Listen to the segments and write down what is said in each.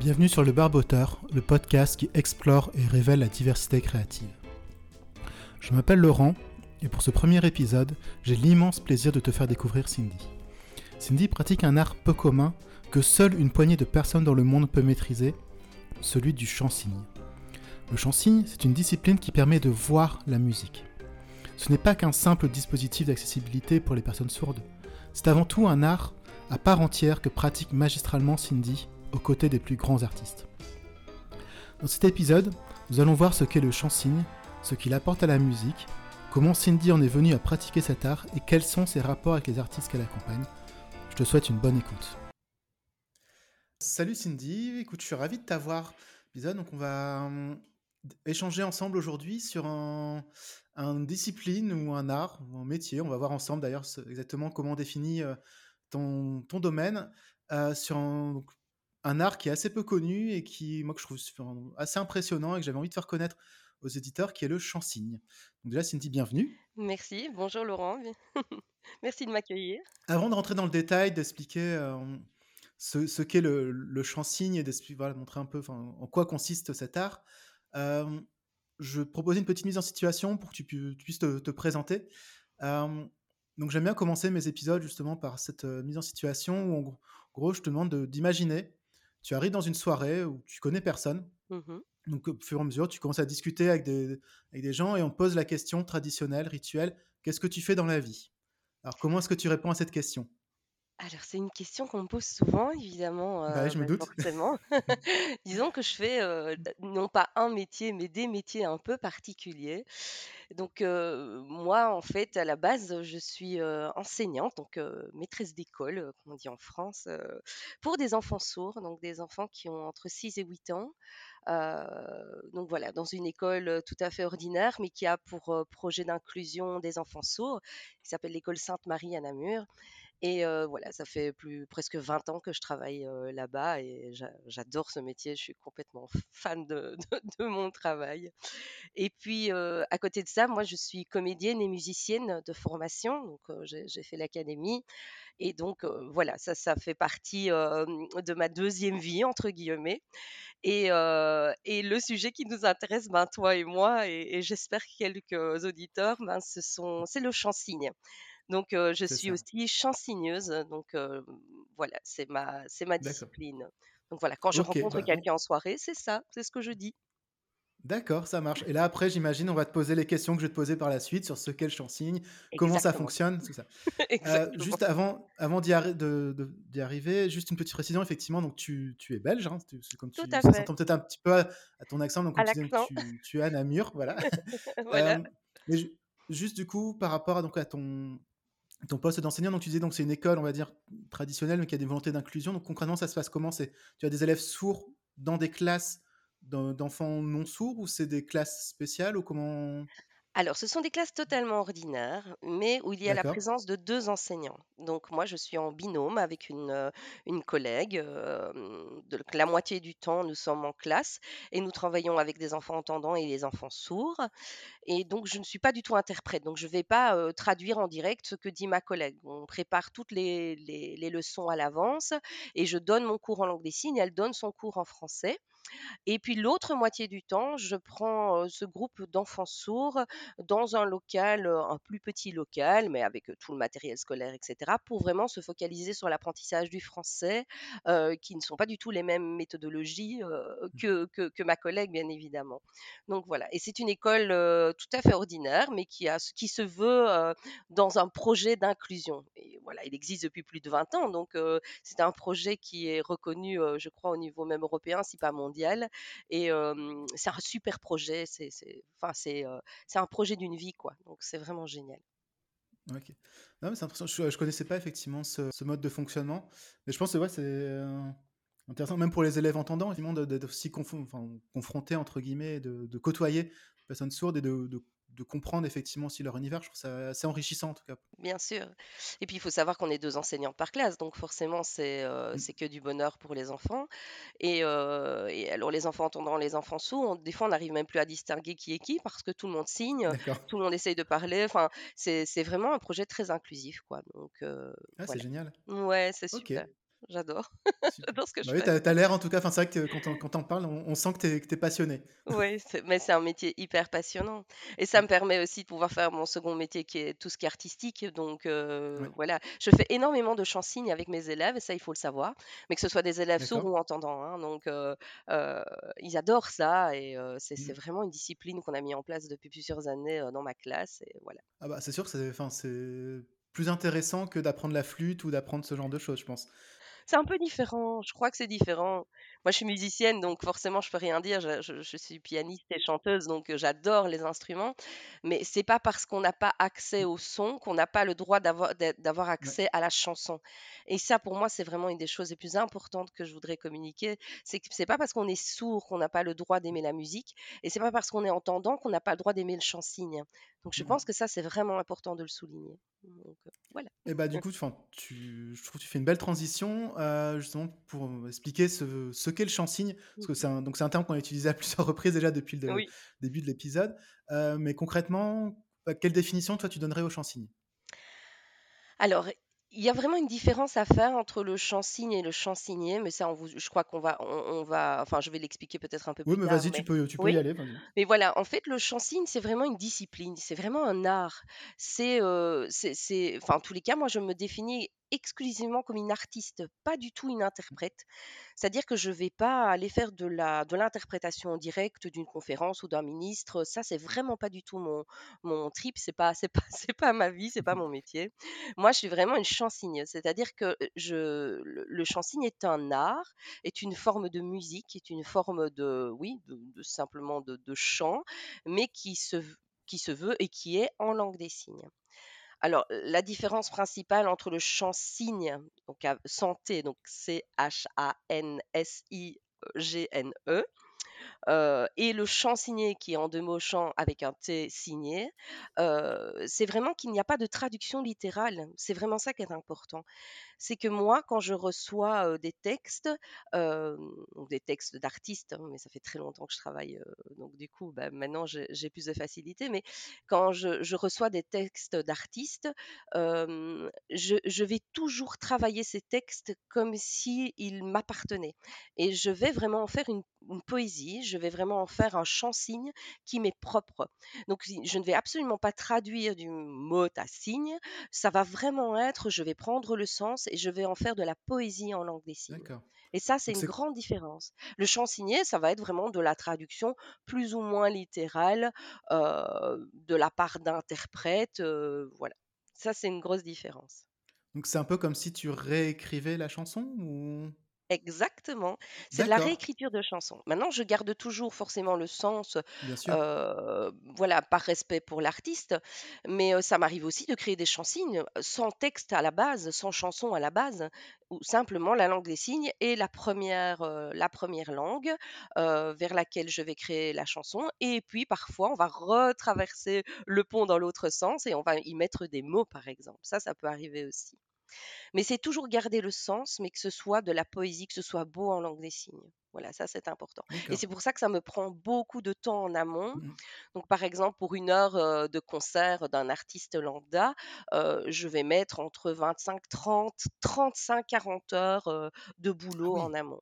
Bienvenue sur Le Barboteur, le podcast qui explore et révèle la diversité créative. Je m'appelle Laurent et pour ce premier épisode, j'ai l'immense plaisir de te faire découvrir Cindy. Cindy pratique un art peu commun que seule une poignée de personnes dans le monde peut maîtriser, celui du chant-signe. Le chant-signe, c'est une discipline qui permet de voir la musique. Ce n'est pas qu'un simple dispositif d'accessibilité pour les personnes sourdes, c'est avant tout un art à part entière que pratique magistralement Cindy aux côtés des plus grands artistes. Dans cet épisode, nous allons voir ce qu'est le chant-signe, ce qu'il apporte à la musique, comment Cindy en est venue à pratiquer cet art et quels sont ses rapports avec les artistes qu'elle accompagne. Je te souhaite une bonne écoute. Salut Cindy, écoute, je suis ravi de t'avoir. Donc on va hum, échanger ensemble aujourd'hui sur un, une discipline ou un art un métier. On va voir ensemble d'ailleurs exactement comment on définit euh, ton, ton domaine euh, sur un art qui est assez peu connu et qui, moi, que je trouve assez impressionnant et que j'avais envie de faire connaître aux éditeurs, qui est le Chansigne. Donc déjà, Cindy, bienvenue. Merci, bonjour Laurent, merci de m'accueillir. Avant de rentrer dans le détail, d'expliquer euh, ce, qu'est le, le Chansigne et de voilà, montrer un peu en quoi consiste cet art, euh, je proposais une petite mise en situation pour que tu, puisses te, présenter. Euh, donc j'aime bien commencer mes épisodes justement par cette mise en situation où en gros je te demande d'imaginer tu arrives dans une soirée où tu connais personne. Mmh Donc, au fur et à mesure, tu commences à discuter avec des, avec des gens et on pose la question traditionnelle, rituelle qu'est-ce que tu fais dans la vie? Alors, comment est-ce que tu réponds à cette question? Alors, c'est une question qu'on me pose souvent, évidemment, bah, je me bah, doute. forcément. Disons que je fais non pas un métier, mais des métiers un peu particuliers. Donc, moi, en fait, à la base, je suis enseignante, donc maîtresse d'école, comme on dit en France, pour des enfants sourds, donc des enfants qui ont entre 6 et 8 ans. donc voilà, dans une école tout à fait ordinaire, mais qui a pour projet d'inclusion des enfants sourds, qui s'appelle l'école Sainte-Marie à Namur. Et voilà, ça fait presque 20 ans que je travaille là-bas et j'adore ce métier. Je suis complètement fan de, mon travail. Et puis, à côté de ça, moi, je suis comédienne et musicienne de formation. Donc, j'ai fait l'académie. Et donc, voilà, ça, fait partie de ma deuxième vie, entre guillemets. Et, et le sujet qui nous intéresse, ben, toi et moi, et, j'espère quelques auditeurs, ben, c'est le chant-signe. Donc, je suis aussi chansigneuse. Donc, voilà, c'est ma, c'est ma discipline. Donc, voilà, quand je rencontre bah, quelqu'un en soirée, c'est ça, c'est ce que je dis. D'accord, ça marche. Et là, après, j'imagine, on va te poser les questions que je vais te poser par la suite sur ce qu'est le chansigne, comment ça fonctionne, tout ça. juste avant, avant d'y, arriver, juste une petite précision, effectivement, donc tu, es belge, hein, tu, comme tu s'entend peut-être un petit peu à, ton accent, donc tu, tu, es à Namur, voilà. voilà. juste du coup, par rapport à, donc, à ton, ton poste d'enseignant, donc tu disais donc c'est une école, on va dire traditionnelle, mais qui a des volontés d'inclusion. Donc concrètement, ça se passe comment? C'est tu as des élèves sourds dans des classes d'enfants non sourds ou c'est des classes spéciales ou comment? Alors, ce sont des classes totalement ordinaires, mais où il y a la présence de deux enseignants. Donc, moi, je suis en binôme avec une, euh, une collègue. Euh, la moitié du temps, nous sommes en classe et nous travaillons avec des enfants entendants et des enfants sourds. Et donc, je ne suis pas du tout interprète. Donc, je ne vais pas euh, traduire en direct ce que dit ma collègue. On prépare toutes les, les leçons à l'avance et je donne mon cours en langue des signes. Elle donne son cours en français. Et puis l'autre moitié du temps, je prends ce groupe d'enfants sourds dans un local, un plus petit local, mais avec tout le matériel scolaire, etc., pour vraiment se focaliser sur l'apprentissage du français, qui ne sont pas du tout les mêmes méthodologies mmh. que, que, ma collègue, bien évidemment. Donc voilà, et c'est une école tout à fait ordinaire, mais qui, a, qui se veut dans un projet d'inclusion. Et voilà, il existe depuis plus de 20 ans, donc c'est un projet qui est reconnu, je crois, au niveau même européen, si pas mondial et c'est un super projet. C'est, enfin, c'est, c'est un projet d'une vie, quoi. Donc c'est vraiment génial. Ok. Non, mais c'est intéressant. Je, ne connaissais pas effectivement ce, mode de fonctionnement, mais je pense que ouais, c'est intéressant, même pour les élèves entendants, d'être aussi confrontés entre guillemets, de, de côtoyer personnes sourdes et de de comprendre effectivement aussi leur univers. Je trouve ça assez enrichissant en tout cas. Bien sûr. Et puis il faut savoir qu'on est deux enseignantes par classe, donc forcément c'est euh, mmh. que du bonheur pour les enfants. Euh, et, alors les enfants entendant les enfants sourds, des fois on n'arrive même plus à distinguer qui est qui parce que tout le monde signe, tout le monde essaye de parler. Enfin, c'est vraiment un projet très inclusif quoi. Donc euh, ah, c'est génial. Ouais, c'est super. J'adore. J'adore ce que je Bah oui, fais. tu as l'air en tout cas, c'est vrai que quand on quand tu parles, on on sent que tu es passionnée. Oui, mais c'est un métier hyper passionnant et ça Mmh. me permet aussi de pouvoir faire mon second métier qui est tout ce qui est artistique donc Ouais, voilà. Je fais énormément de chant-signe avec mes élèves et ça, il faut le savoir, mais que ce soit des élèves sourds ou entendants, hein, donc heu heu, ils adorent ça et heu, c'est Mmh. vraiment une discipline qu'on a mis en place depuis plusieurs années, dans ma classe et voilà. Ah bah, c'est sûr que c'est plus intéressant que d'apprendre la flûte ou d'apprendre ce genre de choses, je pense. C'est un peu différent, je crois que c'est différent. Moi, je suis musicienne, donc forcément, je peux rien dire. Je je je suis pianiste et chanteuse, donc heu, j'adore les instruments. Mais c'est pas parce qu'on n'a pas accès au son qu'on n'a pas le droit d'avoir accès à la chanson. Et ça, pour moi, c'est vraiment une des choses les plus importantes que je voudrais communiquer. C'est que c'est pas parce qu'on est sourd qu'on n'a pas le droit d'aimer la musique, et c'est pas parce qu'on est entendant qu'on n'a pas le droit d'aimer le chant-signe. Donc je Mmh mh. pense que ça, c'est vraiment important de le souligner. Donc voilà. Et bah, du coup, tu je trouve que tu fais une belle transition, heu, justement pour, heu, expliquer ce ce qu'est le chant-signe. Parce que c'est un donc c'est un terme qu'on a utilisé à plusieurs reprises déjà depuis le Oui. début de l'épisode. Mais concrètement, bah, quelle définition toi tu donnerais au chant-signe? Alors, il y a vraiment une différence à faire entre le chant-signe et le chant-signé, mais ça, on vous je crois qu'on va on on va enfin, je vais l'expliquer peut-être un peu Oui, plus mais tard, vas-y, tu mais peux tu peux oui? y aller. Mais voilà, en fait, le chant-signe, c'est vraiment une discipline, c'est vraiment un art. C'est, heu, c'est c'est enfin, en tous les cas, moi, je me définis exclusivement comme une artiste, pas du tout une interprète. C'est-à-dire que je vais pas aller faire de l'interprétation en direct d'une conférence ou d'un ministre, ça, c'est vraiment pas du tout mon trip, c'est pas pas ma vie, c'est pas mon métier. Moi, je suis vraiment une chansigne, c'est-à-dire que, je le chansigne est un art, est une forme de musique, est une forme de oui, de simplement de chant, mais qui se veut et qui est en langue des signes. Alors, la différence principale entre le chant cygne, donc santé, donc C-H-A-N-S-I-G-N-E, et le chant signé qui est en 2 mots chant avec un T signé, c'est vraiment qu'il n'y a pas de traduction littérale. C'est vraiment ça qui est important c'est que moi, quand je reçois, des textes, des textes d'artistes, hein, mais ça fait très longtemps que je travaille, donc du coup, bah, maintenant j'ai plus de facilité, mais quand je reçois des textes d'artistes, je je vais toujours travailler ces textes comme s'ils m'appartenaient et je vais vraiment en faire une une poésie, je vais vraiment en faire un chant-signe qui m'est propre. Donc je ne vais absolument pas traduire du mot à signe, ça va vraiment être, je vais prendre le sens et je vais en faire de la poésie en langue des signes. Et ça, c'est une grande différence. Le chant signé, ça va être vraiment de la traduction plus ou moins littérale euh, de la part d'interprètes. euh, voilà. Ça, c'est une grosse différence. donc c'est un peu comme si tu réécrivais la chanson ou? Exactement, c'est de la réécriture de chansons. Maintenant, je garde toujours forcément le sens, heu, voilà, par respect pour l'artiste, mais ça m'arrive aussi de créer des chansons sans texte à la base, sans chanson à la base, ou simplement la langue des signes est la première, re la 1 langue, vers laquelle je vais créer la chanson et puis parfois on va retraverser le pont dans l'autre sens et on va y mettre des mots, par exemple. Ça, ça peut arriver aussi. Mais c'est toujours garder le sens, mais que ce soit de la poésie, que ce soit beau en langue des signes. Voilà, ça c'est important. Et c'est pour ça que ça me prend beaucoup de temps en amont. Mmh Donc par exemple, pour une heure euh, de concert d'un artiste lambda, euh, je vais mettre entre 25, 30, 35, 40 heures euh, de Ah boulot en amont.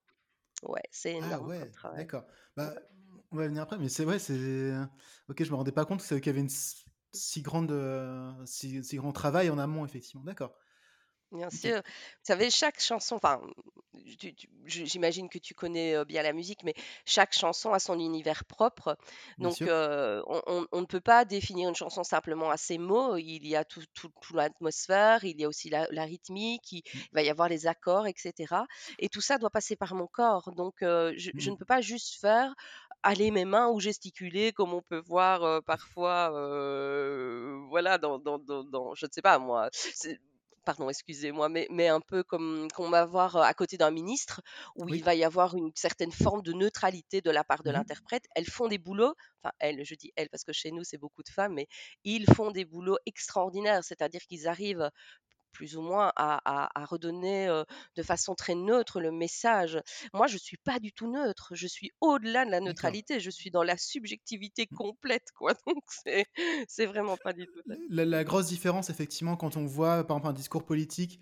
Ouais, c'est Ah énorme comme ouais, d'accord. Bah, on va venir après, mais c'est ouais, c'est OK, je me rendais pas compte qu'il y avait une si grande, si grand travail en amont, effectivement. D'accord. Bien sûr. Vous savez, chaque chanson, enfin, tu- tu- je- j'imagine que tu connais euh, bien la musique, mais chaque chanson a son univers propre. Bien Donc, sûr. euh, on, on- on ne peut pas définir une chanson simplement à ses mots. Il y a tout, tout- tout l'atmosphère, il y a aussi la, la rythmique, il, Mmh. il va y avoir les accords, etc. Et tout ça doit passer par mon corps. Donc, euh, je, Mmh je ne peux pas juste faire aller mes mains ou gesticuler comme on peut voir euh, parfois, euh, voilà, dans, dans, dans, dans- je ne sais pas moi. C'est- Pardon, excusez-moi, mais, mais un peu comme qu'on va voir à côté d'un ministre, où il va y avoir une certaine forme de neutralité de la part de Mmh mh. l'interprète. Elles font des boulots, enfin elles, je dis elles parce que chez nous c'est beaucoup de femmes, mais ils font des boulots extraordinaires, c'est-à-dire qu'ils arrivent plus ou moins à, redonner de façon très neutre le message. Moi, je suis pas du tout neutre. Je suis au-delà de la neutralité. Je suis dans la subjectivité mmh. complète, quoi. Donc c'est vraiment pas du tout. La, grosse différence, effectivement, quand on voit par exemple un discours politique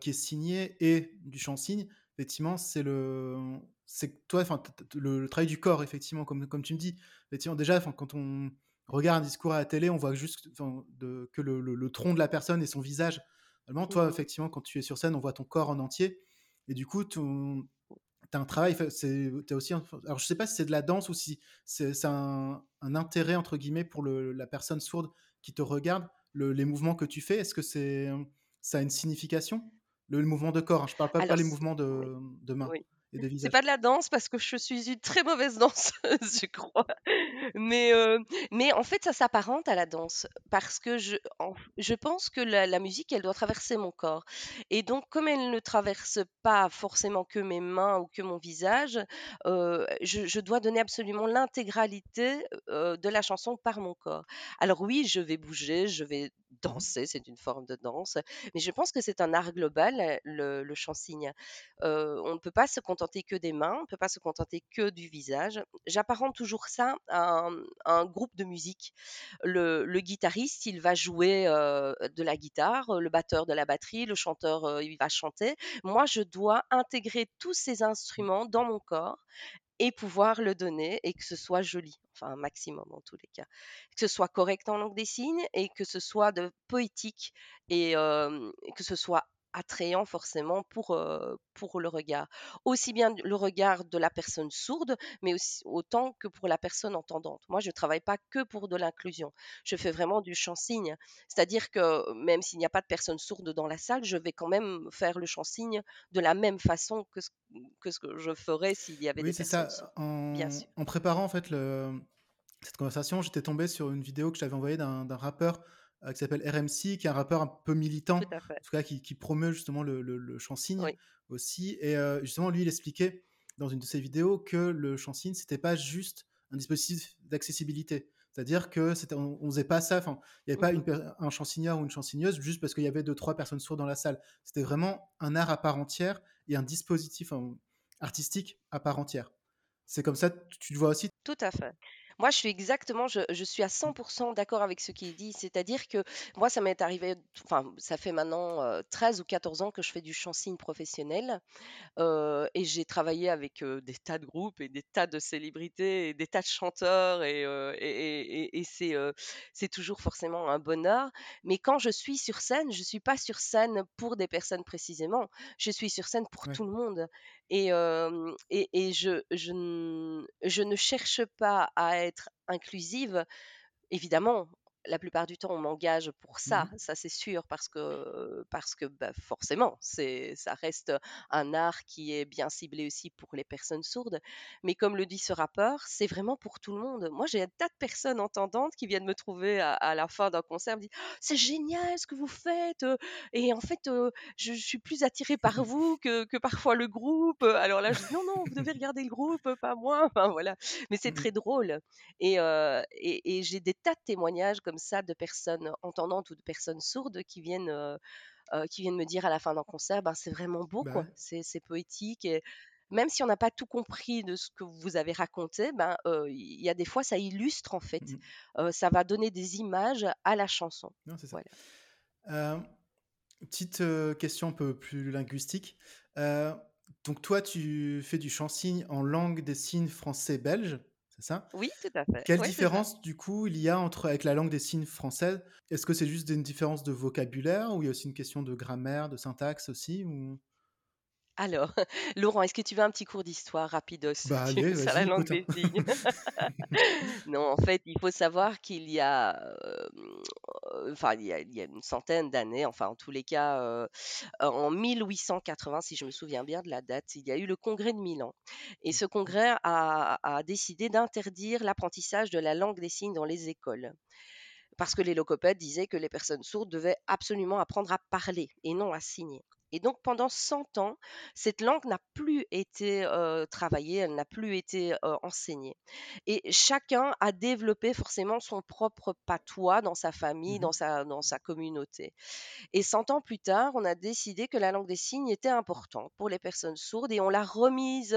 qui est signé et du chant-signe, effectivement, c'est le c'est toi, enfin, le, travail du corps, effectivement, comme, comme tu me dis. Effectivement, déjà, quand on regarde un discours à la télé, on voit juste de, que le, le, tronc de la personne et son visage. Toi, effectivement, quand tu es sur scène, on voit ton corps en entier. Et du coup, tu as un travail, c'est aussi. alors, je sais pas si c'est de la danse ou si c'est un, un, intérêt, entre guillemets, pour le, la personne sourde qui te regarde, les mouvements que tu fais. Est-ce que c'est ça a une signification? Le, mouvement de corps, hein, je parle pas, pas les mouvements de, de main. C'est pas de la danse parce que je suis une très mauvaise danseuse, je crois. Mais, mais en fait, ça s'apparente à la danse parce que je, je pense que la, musique, elle doit traverser mon corps. Et donc, comme elle ne traverse pas forcément que mes mains ou que mon visage, je, dois donner absolument l'intégralité de la chanson par mon corps. Alors oui, je vais bouger, je vais danser, c'est une forme de danse, mais je pense que c'est un art global, le, le chant-signe. on ne peut pas se contenter que des mains, on ne peut pas se contenter que du visage. J'apparente toujours ça à un, groupe de musique. Le, guitariste, il va jouer de la guitare, le batteur de la batterie, le chanteur, il va chanter. Moi, je dois intégrer tous ces instruments dans mon corps et pouvoir le donner et que ce soit joli, enfin un maximum en tous les cas. Que ce soit correct en langue des signes et que ce soit de poétique et que ce soit attrayant forcément pour, pour le regard. Aussi bien le regard de la personne sourde, mais aussi autant que pour la personne entendante. Moi, je ne travaille pas que pour de l'inclusion. Je fais vraiment du chant-signe. C'est-à-dire que même s'il n'y a pas de personne sourde dans la salle, je vais quand même faire le chant-signe de la même façon que ce que, ce que je ferais s'il y avait des personnes ça. En, en préparant en fait le, cette conversation, j'étais tombé sur une vidéo que j'avais envoyée d'un rappeur qui s'appelle RMC, qui est un rappeur un peu militant, en tout cas qui, promeut justement le, le, chant signe aussi. Et euh, justement, lui, il expliquait dans une de ses vidéos que le chant signe, c'était pas juste un dispositif d'accessibilité. C'est-à-dire que c'était, on, ne faisait pas ça. Enfin, il n'y avait pas une, un chansigneur ou une chansigneuse juste parce qu'il y avait deux trois personnes sourdes dans la salle. C'était vraiment un art à part entière et un dispositif artistique à part entière. C'est comme ça, tu le vois aussi? Tout à fait. Moi, je suis exactement, je, suis à 100% d'accord avec ce qu'il dit. C'est-à-dire que moi, ça m'est arrivé, enfin, ça fait maintenant 13 ou 14 ans que je fais du chant-signe professionnel et j'ai travaillé avec des tas de groupes et des tas de célébrités et des tas de chanteurs et, et, c'est, c'est toujours forcément un bonheur. Mais quand je suis sur scène, je ne suis pas sur scène pour des personnes précisément. Je suis sur scène pour tout le monde. Et, et, je, je, je ne cherche pas à être inclusive. Évidemment, la plupart du temps, on m'engage pour mmh ça, ça c'est sûr, parce que, parce que bah, forcément, ça reste un art qui est bien ciblé aussi pour les personnes sourdes. Mais comme le dit ce rappeur, c'est vraiment pour tout le monde. Moi, j'ai un tas de personnes entendantes qui viennent me trouver à, la fin d'un concert, me disent c'est génial ce que vous faites, et en fait, je, suis plus attirée par vous que, que, parfois le groupe. Alors là, je dis non, non, vous devez regarder le groupe, pas moi. Enfin voilà, mais c'est mmh très drôle. Et, et, et j'ai des tas de témoignages comme ça de personnes entendantes ou de personnes sourdes qui viennent, qui viennent me dire à la fin d'un concert, ben, c'est vraiment beau, bah quoi. C'est poétique et même si on n'a pas tout compris de ce que vous avez raconté, ben il y a des fois ça illustre en fait, mmh ça va donner des images à la chanson. petite question un peu plus linguistique. donc toi, tu fais du chant signe en langue des signes français-belge ça? Oui, tout à fait. Quelle différence, du coup, il y a entre, avec la langue des signes française Est-ce que c'est juste une différence de vocabulaire ou il y a aussi une question de grammaire, de syntaxe aussi ou... Alors, Laurent, est-ce que tu veux un petit cours d'histoire rapidos bah, allez, sur la langue des signes? Non, en fait, il faut savoir qu'il y a, enfin, il y a, une centaine d'années, enfin, en tous les cas, en 1880, si je me souviens bien de la date, il y a eu le congrès de Milan. Et ce congrès a, a décidé d'interdire l'apprentissage de la langue des signes dans les écoles. Parce que les logopèdes disaient que les personnes sourdes devaient absolument apprendre à parler et non à signer. Et donc pendant 100 ans, cette langue n'a plus été euh, travaillée, elle n'a plus été euh, enseignée. Et chacun a développé forcément son propre patois dans sa famille, Mmh dans sa, dans sa communauté. Et 100 ans plus tard, on a décidé que la langue des signes était importante pour les personnes sourdes et on l'a remise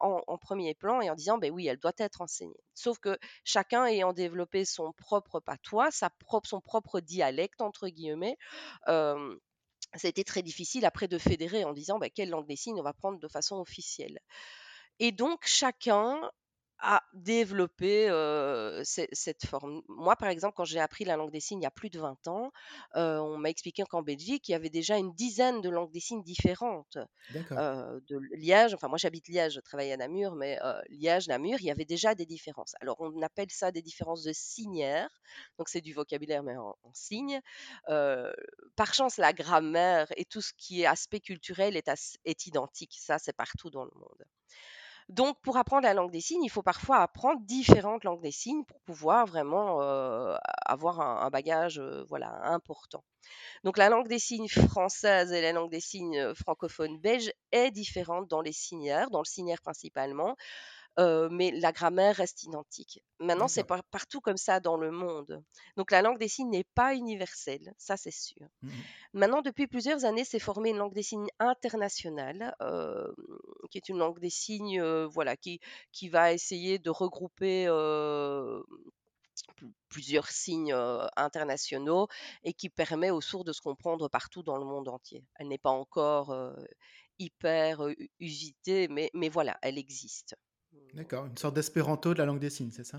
en, en premier plan et en disant, ben oui, elle doit être enseignée. Sauf que chacun ayant développé son propre patois, sa propre, son propre dialecte, entre guillemets, euh, ça a été très difficile après de fédérer en disant bah, quelle langue des signes on va prendre de façon officielle. Et donc chacun euh, ce- cette forme. Moi, par exemple, quand j'ai appris la langue des signes il y a plus de 20 ans, euh, on m'a expliqué qu'en Belgique, il y avait déjà une dizaine de langues des signes différentes. Euh, de Liège, enfin moi j'habite Liège, je travaille à Namur, mais Liège, Namur, il y avait déjà des différences. Alors on appelle ça des différences de signaire, donc c'est du vocabulaire mais en, en signes. Par chance, la grammaire et tout ce qui est aspect culturel est identique, ça c'est partout dans le monde. Donc, pour apprendre la langue des signes, il faut parfois apprendre différentes langues des signes pour pouvoir vraiment avoir un, bagage voilà, important. Donc, la langue des signes française et la langue des signes francophone belge est différente dans les signaires, dans le signaire principalement, euh, mais la grammaire reste identique. Maintenant, c'est par- partout comme ça dans le monde. Donc, la langue des signes n'est pas universelle, ça c'est sûr. Mmh Maintenant, depuis plusieurs années, s'est formée une langue des signes internationale, euh, qui est une langue des signes, euh, voilà, qui, qui va essayer de regrouper pl- plusieurs signes euh, internationaux et qui permet aux sourds de se comprendre partout dans le monde entier. Elle n'est pas encore euh, hyper euh, usitée, mais, mais voilà, elle existe. D'accord. Une sorte d'espéranto de la langue des signes, c'est ça?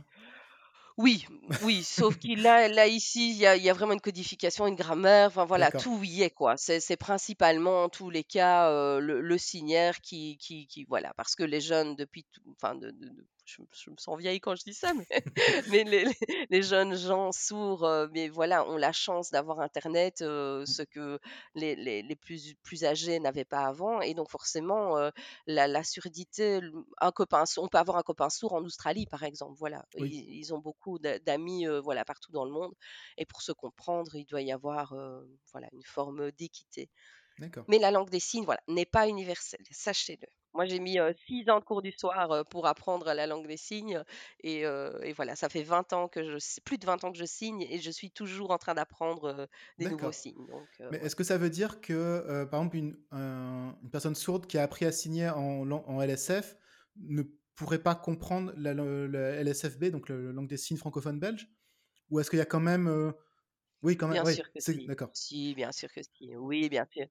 Oui, oui, sauf qu'il là, là ici, il y a, il y a vraiment une codification, une grammaire, enfin voilà, D'accord. tout y est quoi. C'est c'est principalement en tous les cas euh, le, le signaire qui, qui, qui, voilà, parce que les jeunes depuis, tout- enfin, de, de- de- je, je me sens vieille quand je dis ça, mais, mais les, les- les jeunes gens sourds, euh, mais voilà, ont la chance d'avoir Internet, euh, Mmh. ce que les, plus, plus âgés n'avaient pas avant, et donc forcément, euh, la, la surdité, un copain, on peut avoir un copain sourd en Australie, par exemple. Voilà, Oui. ils, ils ont beaucoup d'a- d'amis, voilà, partout dans le monde, et pour se comprendre, il doit y avoir, voilà, une forme d'équité. Mais la langue des signes, voilà, n'est pas universelle, sachez-le. Moi, j'ai mis euh, six ans de cours du soir euh, pour apprendre la langue des signes, et, euh, et voilà, ça fait 20 ans que je, plus de 20 ans que je signe, et je suis toujours en train d'apprendre des nouveaux signes. Donc, Mais est-ce que ça veut dire que, par exemple, une, un- une personne sourde qui a appris à signer en, LSF ne pourrait pas comprendre la, la- la LSFB, donc la langue des signes francophone belge? Ou est-ce qu'il y a quand même... Oui, quand même, Bien oui, sûr que si. D'accord. Si, bien sûr que si. Oui, bien sûr.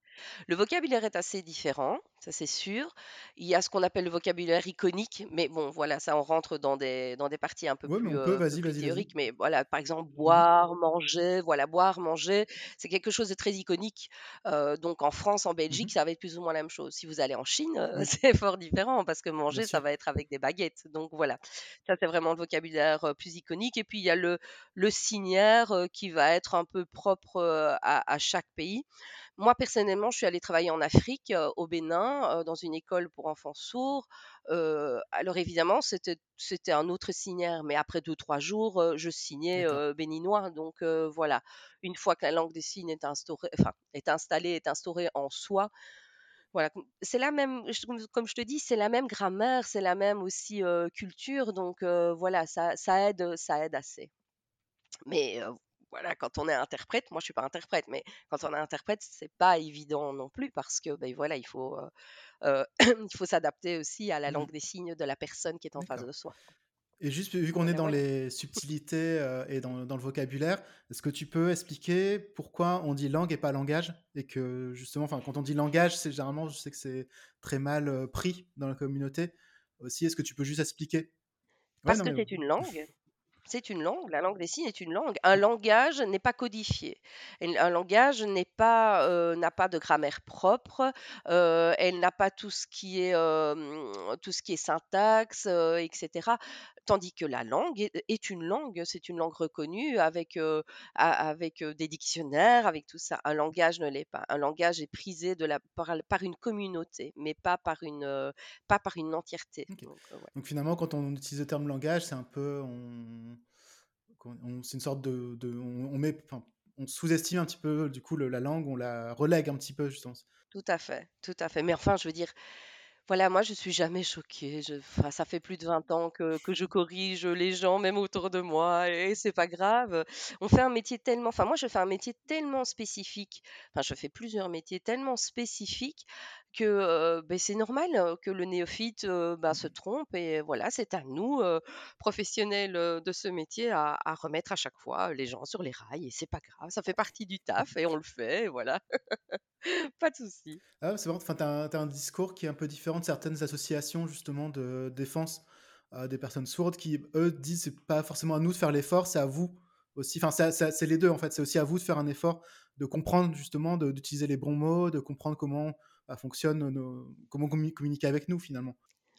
Le vocabulaire est assez différent, ça c'est sûr. Il y a ce qu'on appelle le vocabulaire iconique, mais bon, voilà, ça on rentre dans des, dans des parties un peu Ouais, plus, peut, euh, vas-y, plus vas-y, vas-y. théoriques. Mais voilà, par exemple, Mhm, boire, manger, voilà, boire, manger, c'est quelque chose de très iconique. Euh, donc en France, en mhm. Belgique, ça va être plus ou moins la même chose. Si vous allez en Chine, euh, c'est fort différent parce que bien manger, ça sûr. va être avec des baguettes. Donc voilà, ça c'est vraiment le vocabulaire plus iconique. Et puis il y a le le signaire qui va être un peu propre à, à chaque pays. Moi, personnellement, je suis allée travailler en Afrique, euh, au Bénin, euh, dans une école pour enfants sourds. Euh, alors évidemment, c'était un autre signaire, mais après deux trois jours, euh, je signais euh, béninois. Donc euh, voilà, une fois que la langue des signes est instaurée, enfin est installée, est instaurée en soi, voilà, c'est la même, comme je te dis, c'est la même grammaire, c'est la même aussi euh, culture. Donc euh, voilà, ça, ça aide, ça aide assez. Mais heu, voilà, quand on est interprète, moi je suis pas interprète, mais quand on est interprète, c'est pas évident non plus parce que, beh, voilà, il faut, heu heu, il faut s'adapter aussi à la Mhm, langue des signes de la personne qui est en face de soi. Et juste vu qu'on est Voilà, dans les subtilités euh, et dans, dans le vocabulaire, est-ce que tu peux expliquer pourquoi on dit langue et pas langage? Et que justement, enfin, quand on dit langage, c'est généralement, je sais que c'est très mal euh, pris dans la communauté. Aussi, est-ce que tu peux juste expliquer? Ouais, Parce non, que mais c'est une langue C'est une langue, la langue des signes est une langue. Un langage n'est pas codifié. Un langage euh, n'a pas de grammaire propre, euh, elle n'a pas tout ce qui est, euh, syntaxe, etc. Tandis que la langue est, une langue, c'est une langue reconnue avec, euh, avec euh, des dictionnaires, avec tout ça. Un langage ne l'est pas. Un langage est prisé de la, par, par une communauté, mais pas par une, euh, pas par une entièreté. Donc, ouais. Donc finalement, quand on utilise le terme langage, c'est un peu, on, c'est une sorte de, de- on, on met, enfin, on sous-estime un petit peu du coup le- la langue, on la relègue un petit peu justement. Tout à fait, tout à fait. Mais enfin, je veux dire, voilà, moi, je suis jamais choquée. Enfin, ça fait plus de 20 ans que, que je corrige les gens, même autour de moi, et c'est pas grave. On fait un métier tellement, enfin, moi, je fais un métier tellement spécifique. Enfin, je fais plusieurs métiers tellement spécifiques que c'est normal que le néophyte ben, se trompe. Et voilà, c'est à nous, professionnels de ce métier, à, remettre à chaque fois les gens sur les rails. Et c'est pas grave, ça fait partie du taf et on le fait. Voilà, pas de souci. Ah, c'est vrai, enfin, t'as un, t'as un discours qui est un peu différent de certaines associations justement de défense des personnes sourdes qui, eux, disent c'est pas forcément à nous de faire l'effort, c'est à vous aussi. Enfin, c'est les deux en fait. C'est aussi à vous de faire un effort, de comprendre justement, d'utiliser les bons mots, de comprendre comment bah, fonctionne nos, comment commu- communiquer avec nous finalement.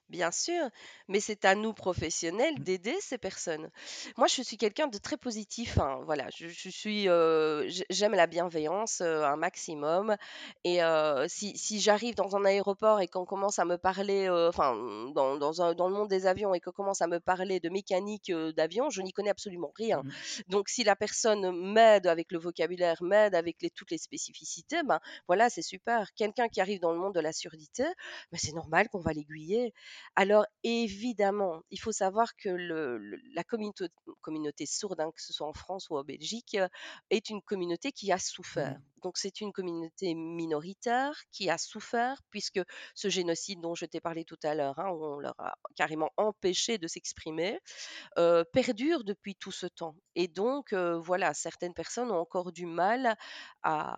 Bien sûr, mais c'est à nous professionnels Mm, d'aider ces personnes. Moi, je suis quelqu'un de très positif, hein, voilà, je, je suis, euh, j- j'aime la bienveillance euh, un maximum. Et euh, si, si j'arrive dans un aéroport et qu'on commence à me parler, euh, enfin, dans, dans, un- dans le monde des avions et qu'on commence à me parler de mécanique euh, d'avion, je n'y connais absolument rien. mm, Donc, si la personne m'aide avec le vocabulaire, m'aide avec les, toutes les spécificités, ben voilà, c'est super. Quelqu'un qui arrive dans le monde de la surdité, ben, c'est normal qu'on va l'aiguiller. Alors évidemment, il faut savoir que le le la communauté communauté sourde, hein, que ce soit en France ou en Belgique, heu, est une communauté qui a souffert. Donc c'est une communauté minoritaire qui a souffert puisque ce génocide dont je t'ai parlé tout à l'heure, hein, on leur a carrément empêché de s'exprimer, heu, perdure depuis tout ce temps et donc heu, voilà, certaines personnes ont encore du mal à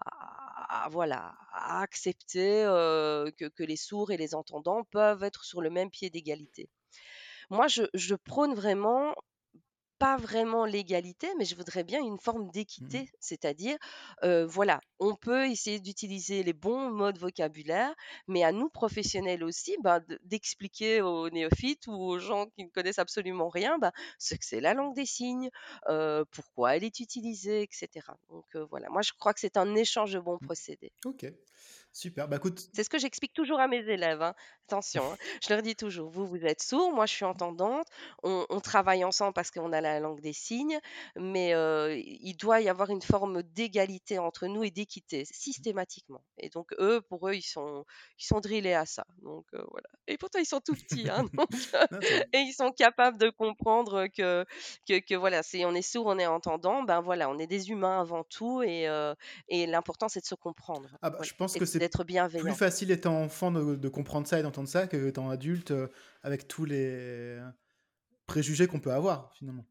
à voilà, à accepter, que que les sourds et les entendants peuvent être sur le même pied d'égalité. Moi, je je prône vraiment pas vraiment l'égalité, mais je voudrais bien une forme d'équité. C'est-à-dire, heu, voilà, on peut essayer d'utiliser les bons mots de vocabulaire, mais à nous professionnels aussi, de d'expliquer aux néophytes ou aux gens qui ne connaissent absolument rien, ben, ce que c'est la langue des signes, heu, pourquoi elle est utilisée et cetera. Donc, heu, voilà, moi je crois que c'est un échange de bons mm. procédés. Ok, super. Bah écoute, C'est ce que j'explique toujours à mes élèves, hein. Attention, hein. Je leur dis toujours: «Vous, vous êtes sourds, moi je suis entendante, on on travaille ensemble parce qu'on a la langue des signes, mais il doit y avoir une forme d'égalité entre nous et d'équité, systématiquement» et donc eux, pour eux, ils sont ils sont drillés à ça, donc voilà et pourtant ils sont tout petits, hein, donc et ils sont capables de comprendre que que que voilà, si on est sourd, on est entendant, ben voilà, on est des humains avant tout et et l'important c'est de se comprendre, Ah bah, voilà je pense que c'est d'être plus facile étant enfant de, de comprendre ça et d'entendre ça que étant adulte euh, avec tous les préjugés qu'on peut avoir finalement.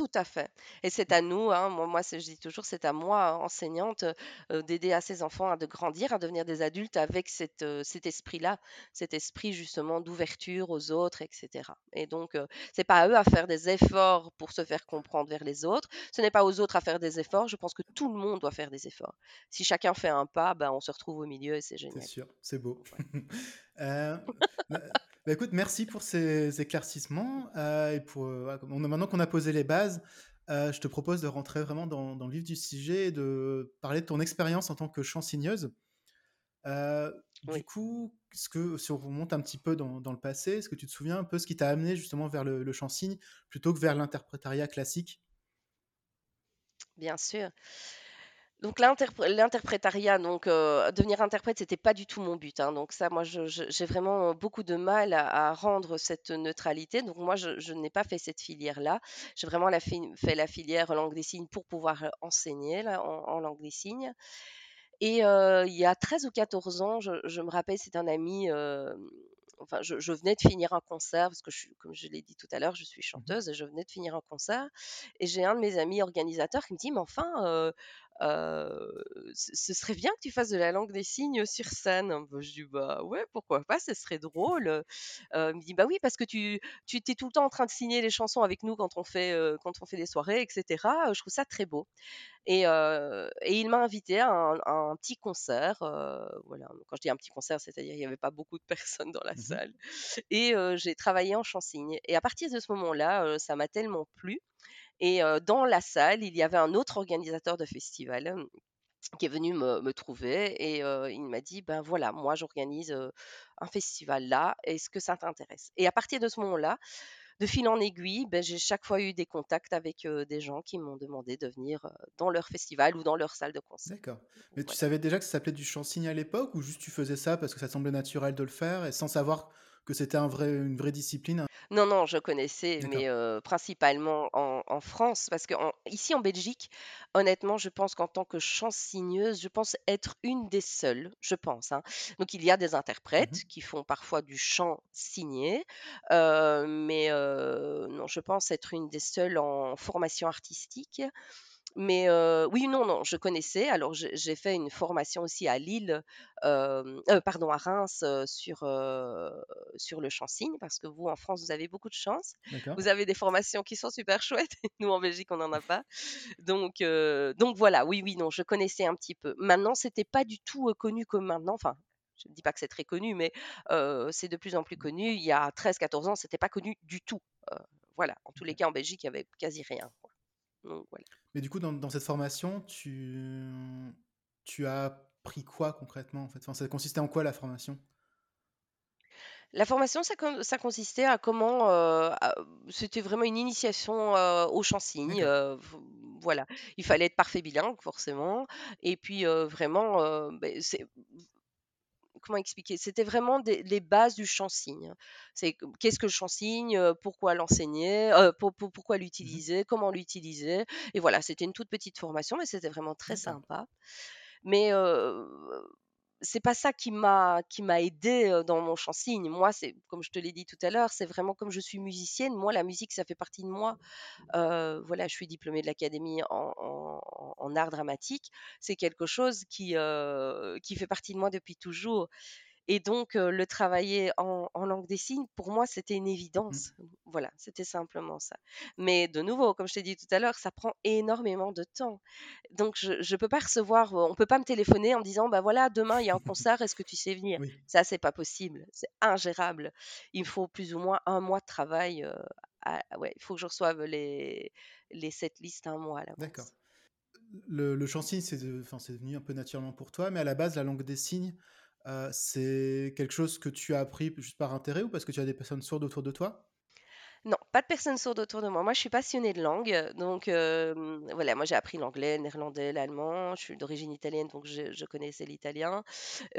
Tout à fait et c'est à nous, hein, moi moi, c'est je dis toujours, c'est à moi, enseignante, heu d'aider à ces enfants à de grandir, à devenir des adultes avec cet, esprit-là, cet esprit justement d'ouverture aux autres et cetera et donc heu, c'est pas à eux à faire des efforts pour se faire comprendre vers les autres, ce n'est pas aux autres à faire des efforts, je pense que tout le monde doit faire des efforts. Si chacun fait un pas, ben, on se retrouve au milieu et c'est C'est génial. sûr, c'est beau. Voilà. Bah, écoute, merci pour ces éclaircissements. euh, et pour, euh, on a- maintenant qu'on a posé les bases, euh, je te propose de rentrer vraiment dans, dans le vif du sujet et de parler de ton expérience en tant que chansigneuse. Du coup, ce que, si on remonte un petit peu dans, dans le passé, est-ce que tu te souviens un peu ce qui t'a amené justement vers le, le chant-signe plutôt que vers l'interprétariat classique? Bien sûr. Donc l'interpré l'interprétariat, donc heu, devenir interprète, c'était pas du tout mon but, hein, donc ça, moi, j'ai vraiment beaucoup de mal à à rendre cette neutralité, donc moi, je je n'ai pas fait cette filière-là. J'ai vraiment la fi fait la filière langue des signes pour pouvoir, heu, enseigner là, en en langue des signes et il y a 13 ou 14 ans, je je me rappelle, c'est un ami, enfin, je je venais de finir un concert parce que je comme je l'ai dit tout à l'heure, je suis Mhm. chanteuse et je venais de finir un concert et j'ai un de mes amis organisateurs qui me dit: «Mais enfin, ce serait bien que tu fasses de la langue des signes sur scène». Bah, je dis: «Bah, ouais, pourquoi pas, ce serait drôle, heu». il me dit: «Bah oui, parce que tu tu es tout le temps en train de signer les chansons avec nous quand on fait, quand on fait des soirées et cetera, je trouve ça très beau». Et, il m'a invité à un à un petit concert, voilà. Donc quand je dis un petit concert, c'est-à-dire il y avait pas beaucoup de personnes dans la Mhm. salle et j'ai travaillé en chansigne et à partir de ce moment-là, ça m'a tellement plu et dans la salle, il y avait un autre organisateur de festival, qui est venu me me trouver et il m'a dit: «Ben voilà, moi j'organise, un festival là, est-ce que ça t'intéresse?» et à partir de ce moment-là, de fil en aiguille, ben, j'ai chaque fois eu des contacts avec des gens qui m'ont demandé de venir dans leur festival ou dans leur salle de concert. D'accord. Mais tu savais déjà que ça s'appelait du chant signe à l'époque ou juste tu faisais ça parce que ça semblait naturel de le faire et sans savoir que c'était un vrai, une vraie discipline? Non, non, je connaissais, mais principalement en, France, parce que ici en Belgique, honnêtement, je pense qu'en tant que chansigneuse, je pense être une des seules, je pense. hein. Donc il y a des interprètes mmh qui font parfois du chant signé, mais non, je pense être une des seules en formation artistique. Mais oui, non, non, je connaissais. Alors j'ai fait une formation aussi à Lille, pardon, à Reims, sur, sur le chant-cygne parce que vous, en France, vous avez beaucoup de chance. Vous avez des formations qui sont super chouettes nous, en Belgique, on n'en a pas. Donc donc voilà, oui, oui, non, je connaissais un petit peu. Maintenant, c'était pas du tout, connu comme maintenant, enfin, je ne dis pas que c'est très connu, mais c'est de plus en plus connu. Il y a 13-14 ans, c'était pas connu du tout, voilà. En tous les cas, en Belgique, il y avait quasi rien, voilà. Mais du coup, dans, cette formation, tu, tu as appris quoi concrètement en fait? Enfin, Ça consistait en quoi la formation? La formation, ça, ça consistait à comment. Euh, c'était vraiment une initiation euh, au chant signe. Euh, voilà. Il fallait être parfait bilingue, forcément. Et puis, vraiment, ben, c'est comment expliquer? C'était vraiment les bases du chant-signe. C'est qu'est-ce que le chant-signe, pourquoi l'enseigner, pourquoi mmh l'utiliser, comment l'utiliser? Et voilà, c'était une toute petite formation, mais c'était vraiment très sympa. Mais c'est pas ça qui m'a qui m'a aidé dans mon chant signe. Moi, c'est comme je te l'ai dit tout à l'heure, c'est vraiment comme je suis musicienne. Moi, la musique, ça fait partie de moi. voilà, je suis diplômée de l'académie en, en, art dramatique. C'est quelque chose qui qui fait partie de moi depuis toujours. Et donc, le travailler en, langue des signes, pour moi, c'était une mmh. évidence. Voilà, c'était simplement ça. Mais de nouveau, comme je t'ai dit tout à l'heure, ça prend énormément de temps. Donc, je ne peux pas recevoir, on ne peut pas me téléphoner en me disant, bah voilà, demain, il y a un concert, est-ce que tu sais venir? Ça, c'est pas possible. C'est ingérable. Il faut plus ou moins un mois de travail. ouais, il faut que je reçoive les, les sept listes un mois. D'accord. Le, le chant signe, c'est devenu un peu naturellement pour toi, mais à la base, la langue des signes, c'est quelque chose que tu as appris juste par intérêt ou parce que tu as des personnes sourdes autour de toi? Non, pas de personnes sourdes autour de moi. Moi, je suis passionnée de langue. Donc, voilà, moi, j'ai appris l'anglais, le néerlandais, l'allemand. Je suis d'origine italienne, donc je, connaissais l'italien.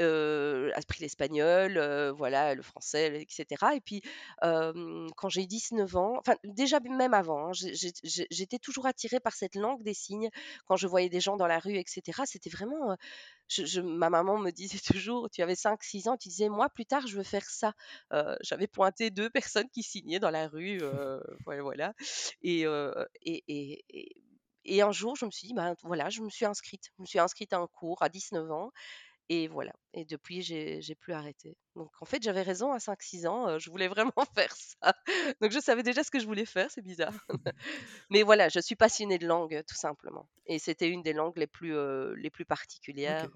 Euh, appris l'espagnol, voilà, le français, etc. Et puis, quand j'ai 19 ans, enfin, déjà même avant, hein, j'étais toujours attirée par cette langue des signes. Quand je voyais des gens dans la rue, etc., c'était vraiment ma maman me disait toujours, tu avais 5-6 ans, tu disais, moi, plus tard, je veux faire ça. J'avais pointé deux personnes qui signaient dans la rue, voilà. Et, et, un jour, je me suis dit, ben voilà, je me suis inscrite. Je me suis inscrite à un cours à 19 ans. Et voilà. Et depuis, j'ai plus arrêté. Donc, en fait, j'avais raison à 5-6 ans. je voulais vraiment faire ça. Donc, je savais déjà ce que je voulais faire. C'est bizarre. Mais voilà, je suis passionnée de langue, tout simplement. Et c'était une des langues les plus, les plus particulières.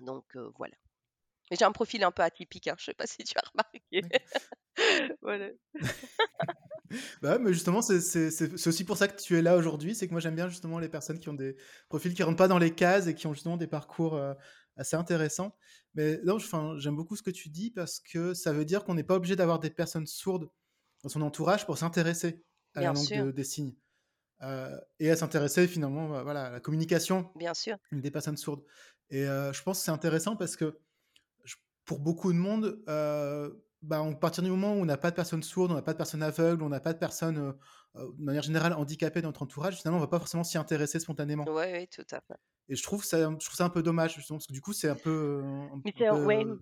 donc, voilà. Mais j'ai un profil un peu atypique. Hein. Je sais pas si tu as remarqué. voilà. bah, mais justement, c'est aussi pour ça que tu es là aujourd'hui. C'est que moi, j'aime bien justement les personnes qui ont des profils qui rentrent pas dans les cases et qui ont justement des parcours assez intéressant. Mais non, j'aime beaucoup ce que tu dis parce que ça veut dire qu'on n'est pas obligé d'avoir des personnes sourdes dans son entourage pour s'intéresser à la langue des signes. Euh, et à s'intéresser finalement bah, voilà, à la communication Bien sûr. des personnes sourdes. Et euh, je pense que c'est intéressant parce que pour beaucoup de monde, euh, bah, à partir du moment où on n'a pas de personnes sourdes, on n'a pas de personnes aveugles, on n'a pas de personnes de manière générale handicapées dans notre entourage, finalement on va pas forcément s'y intéresser spontanément. Oui, tout à fait. Et je trouve ça, je trouve ça un peu dommage, justement, parce que du coup, c'est un peu.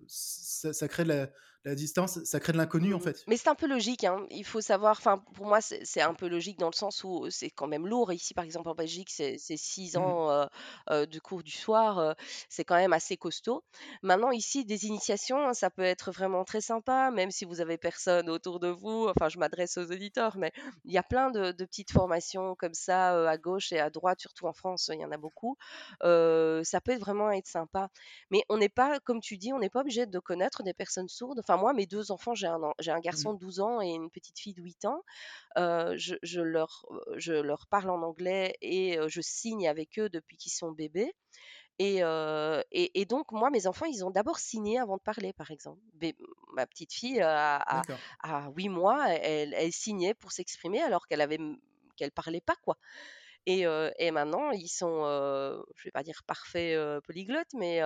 ça, crée de la, distance, ça crée de l'inconnu, en mmh fait. Mais c'est un peu logique, hein. il faut savoir. Enfin, pour moi, c'est un peu logique dans le sens où c'est quand même lourd. Ici, par exemple, en Belgique, c'est six mmh ans de cours du soir, c'est quand même assez costaud. Maintenant, ici, des initiations, ça peut être vraiment très sympa, même si vous avez personne autour de vous. Enfin, je m'adresse aux auditeurs, mais il y a plein plein de, petites formations comme ça à gauche et à droite, surtout en France, il y en a beaucoup. Ça peut vraiment être sympa. Mais on n'est pas, comme tu dis, on n'est pas obligé de connaître des personnes sourdes. Enfin, moi, mes deux enfants, j'ai un, j'ai un garçon de 12 ans et une petite fille de 8 ans. je, leur, je leur parle en anglais et je signe avec eux depuis qu'ils sont bébés. Et, et, donc, moi, mes enfants, ils ont d'abord signé avant de parler, par exemple. ma petite fille, à, 8 mois, elle, elle signait pour s'exprimer alors qu'elle avait qu'elle parlait pas, quoi. Et, maintenant, ils sont, je vais pas dire parfaits polyglottes, mais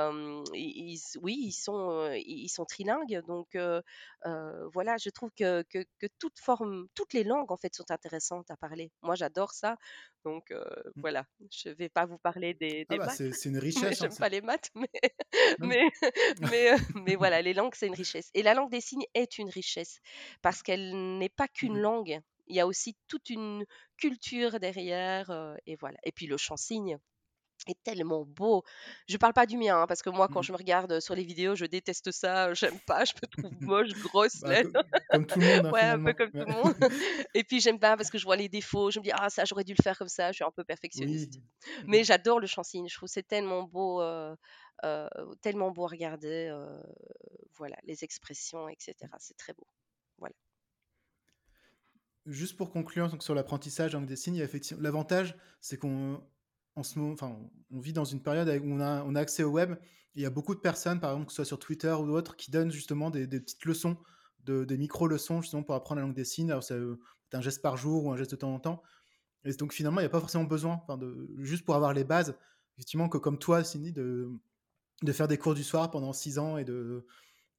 ils, oui, ils sont, ils sont trilingues. Donc voilà, je trouve que, que, toute forme, toutes les langues en fait sont intéressantes à parler. Moi, j'adore ça. Donc mmh. voilà, je vais pas vous parler des, ah bah, maths. C'est une richesse. J'aime pas les maths, mais mais, mais, mais voilà, les langues c'est une richesse. Et la langue des signes est une richesse parce qu'elle n'est pas qu'une mmh langue il y a aussi toute une culture derrière, et voilà. Et puis le chant cygne est tellement beau. Je parle pas du mien, hein, parce que moi, quand mmh. je me regarde sur les vidéos, je déteste ça, j'aime pas, je me trouve moche, grosse. Bah, comme, tout le monde. Hein, ouais, un peu comme tout le monde. Et puis j'aime pas parce que je vois les défauts, je me dis, ah, ça, j'aurais dû le faire comme ça, je suis un peu perfectionniste. Mais j'adore le chant cygne, je trouve c'est tellement beau. tellement beau à regarder, voilà, les expressions, etc. C'est très beau. Voilà. Juste pour conclure sur l'apprentissage des signes, l'avantage, c'est qu'on en ce moment, enfin, on vit dans une période où on a, accès au web. il y a beaucoup de personnes, par exemple, que ce soit sur Twitter ou d'autres, qui donnent justement des, petites leçons, de, des micro-leçons justement pour apprendre la langue des signes. Alors, c'est un geste par jour ou un geste de temps en temps. Et donc, finalement, il n'y a pas forcément besoin, de, juste pour avoir les bases, effectivement, que comme toi, Cindy, de, de faire des cours du soir pendant six ans et de,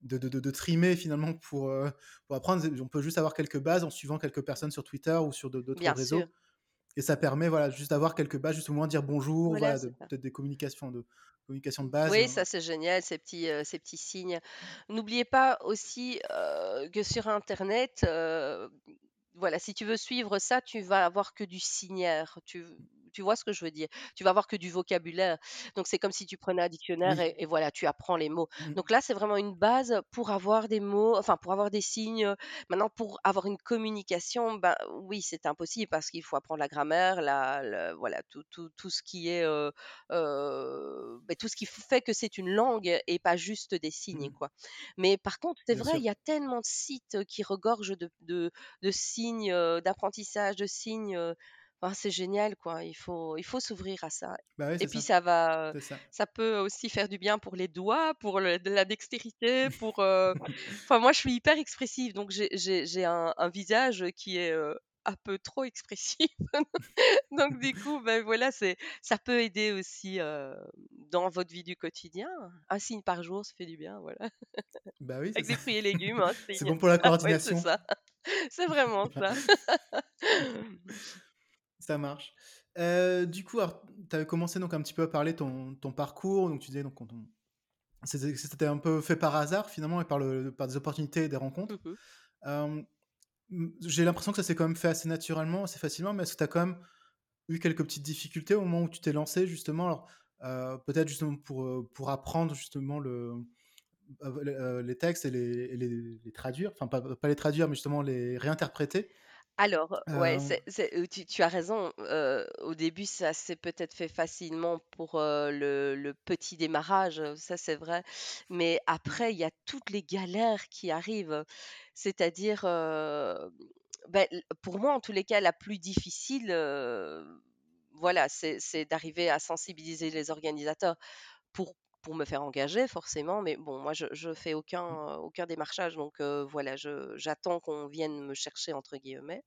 de, de, de, trimer finalement pour, euh, pour apprendre. On peut juste avoir quelques bases en suivant quelques personnes sur Twitter ou sur d'autres réseaux. Et ça permet voilà, juste d'avoir quelques bases, juste au moins dire bonjour, voilà, peut-être des communications de, communication de base. Oui, ça c'est génial, ces petits, euh, ces petits signes. N'oubliez pas aussi euh, que sur Internet, voilà, si tu veux suivre ça, tu vas avoir que du signaire. Tu, tu vois ce que je veux dire? Tu vas avoir que du vocabulaire. Donc c'est comme si tu prenais un dictionnaire et, voilà, tu apprends les mots. Mmh. Donc là, c'est vraiment une base pour avoir des mots, enfin pour avoir des signes. Maintenant, pour avoir une communication, ben oui, c'est impossible parce qu'il faut apprendre la grammaire, la, voilà, tout, tout, tout, ce qui est, euh, euh, ben, tout ce qui fait que c'est une langue et pas juste des signes, mmh. quoi. Mais par contre, c'est vrai, il y a tellement de sites qui regorgent de, de, de signes, d'apprentissage, de signes c'est génial, quoi. Il faut, il faut s'ouvrir à ça. Bah et puis ça. va, ça. peut aussi faire du bien pour les doigts, pour de la dextérité, pour. Enfin, moi, je suis hyper expressive, donc j'ai un, un, visage qui est un peu trop expressif. donc du coup, ben voilà, c'est, ça peut aider aussi dans votre vie du quotidien. Un signe par jour, ça fait du bien, voilà. Bah oui. Avec des fruits et légumes. Hein, c'est bon pour la coordination. c'est ça. C'est vraiment ça. Ça marche. Euh, du coup, tu avais commencé donc un petit peu à parler ton, ton parcours. Donc tu disais donc quand on... c'était un peu fait par hasard finalement et par, le, par des opportunités et des rencontres. Mmh j'ai l'impression que ça s'est quand même fait assez naturellement, assez facilement, mais est-ce que tu as quand même eu quelques petites difficultés au moment où tu t'es lancé justement? Alors euh, peut-être justement pour, euh, pour apprendre justement le, les textes et les, les, les traduire, enfin pas, pas, les traduire, mais justement les réinterpréter. Alors, ouais, c'est tu as raison, au début, ça s'est peut-être fait facilement pour, le petit démarrage, ça c'est vrai. Mais après, il y a toutes les galères qui arrivent. C'est-à-dire, ben, pour moi, en tous les cas, la plus difficile, voilà, c'est d'arriver à sensibiliser les organisateurs pour pour me faire engager forcément, mais bon, moi je, je fais aucun, mmh. aucun démarchage, donc voilà, j'attends qu'on vienne me chercher entre guillemets.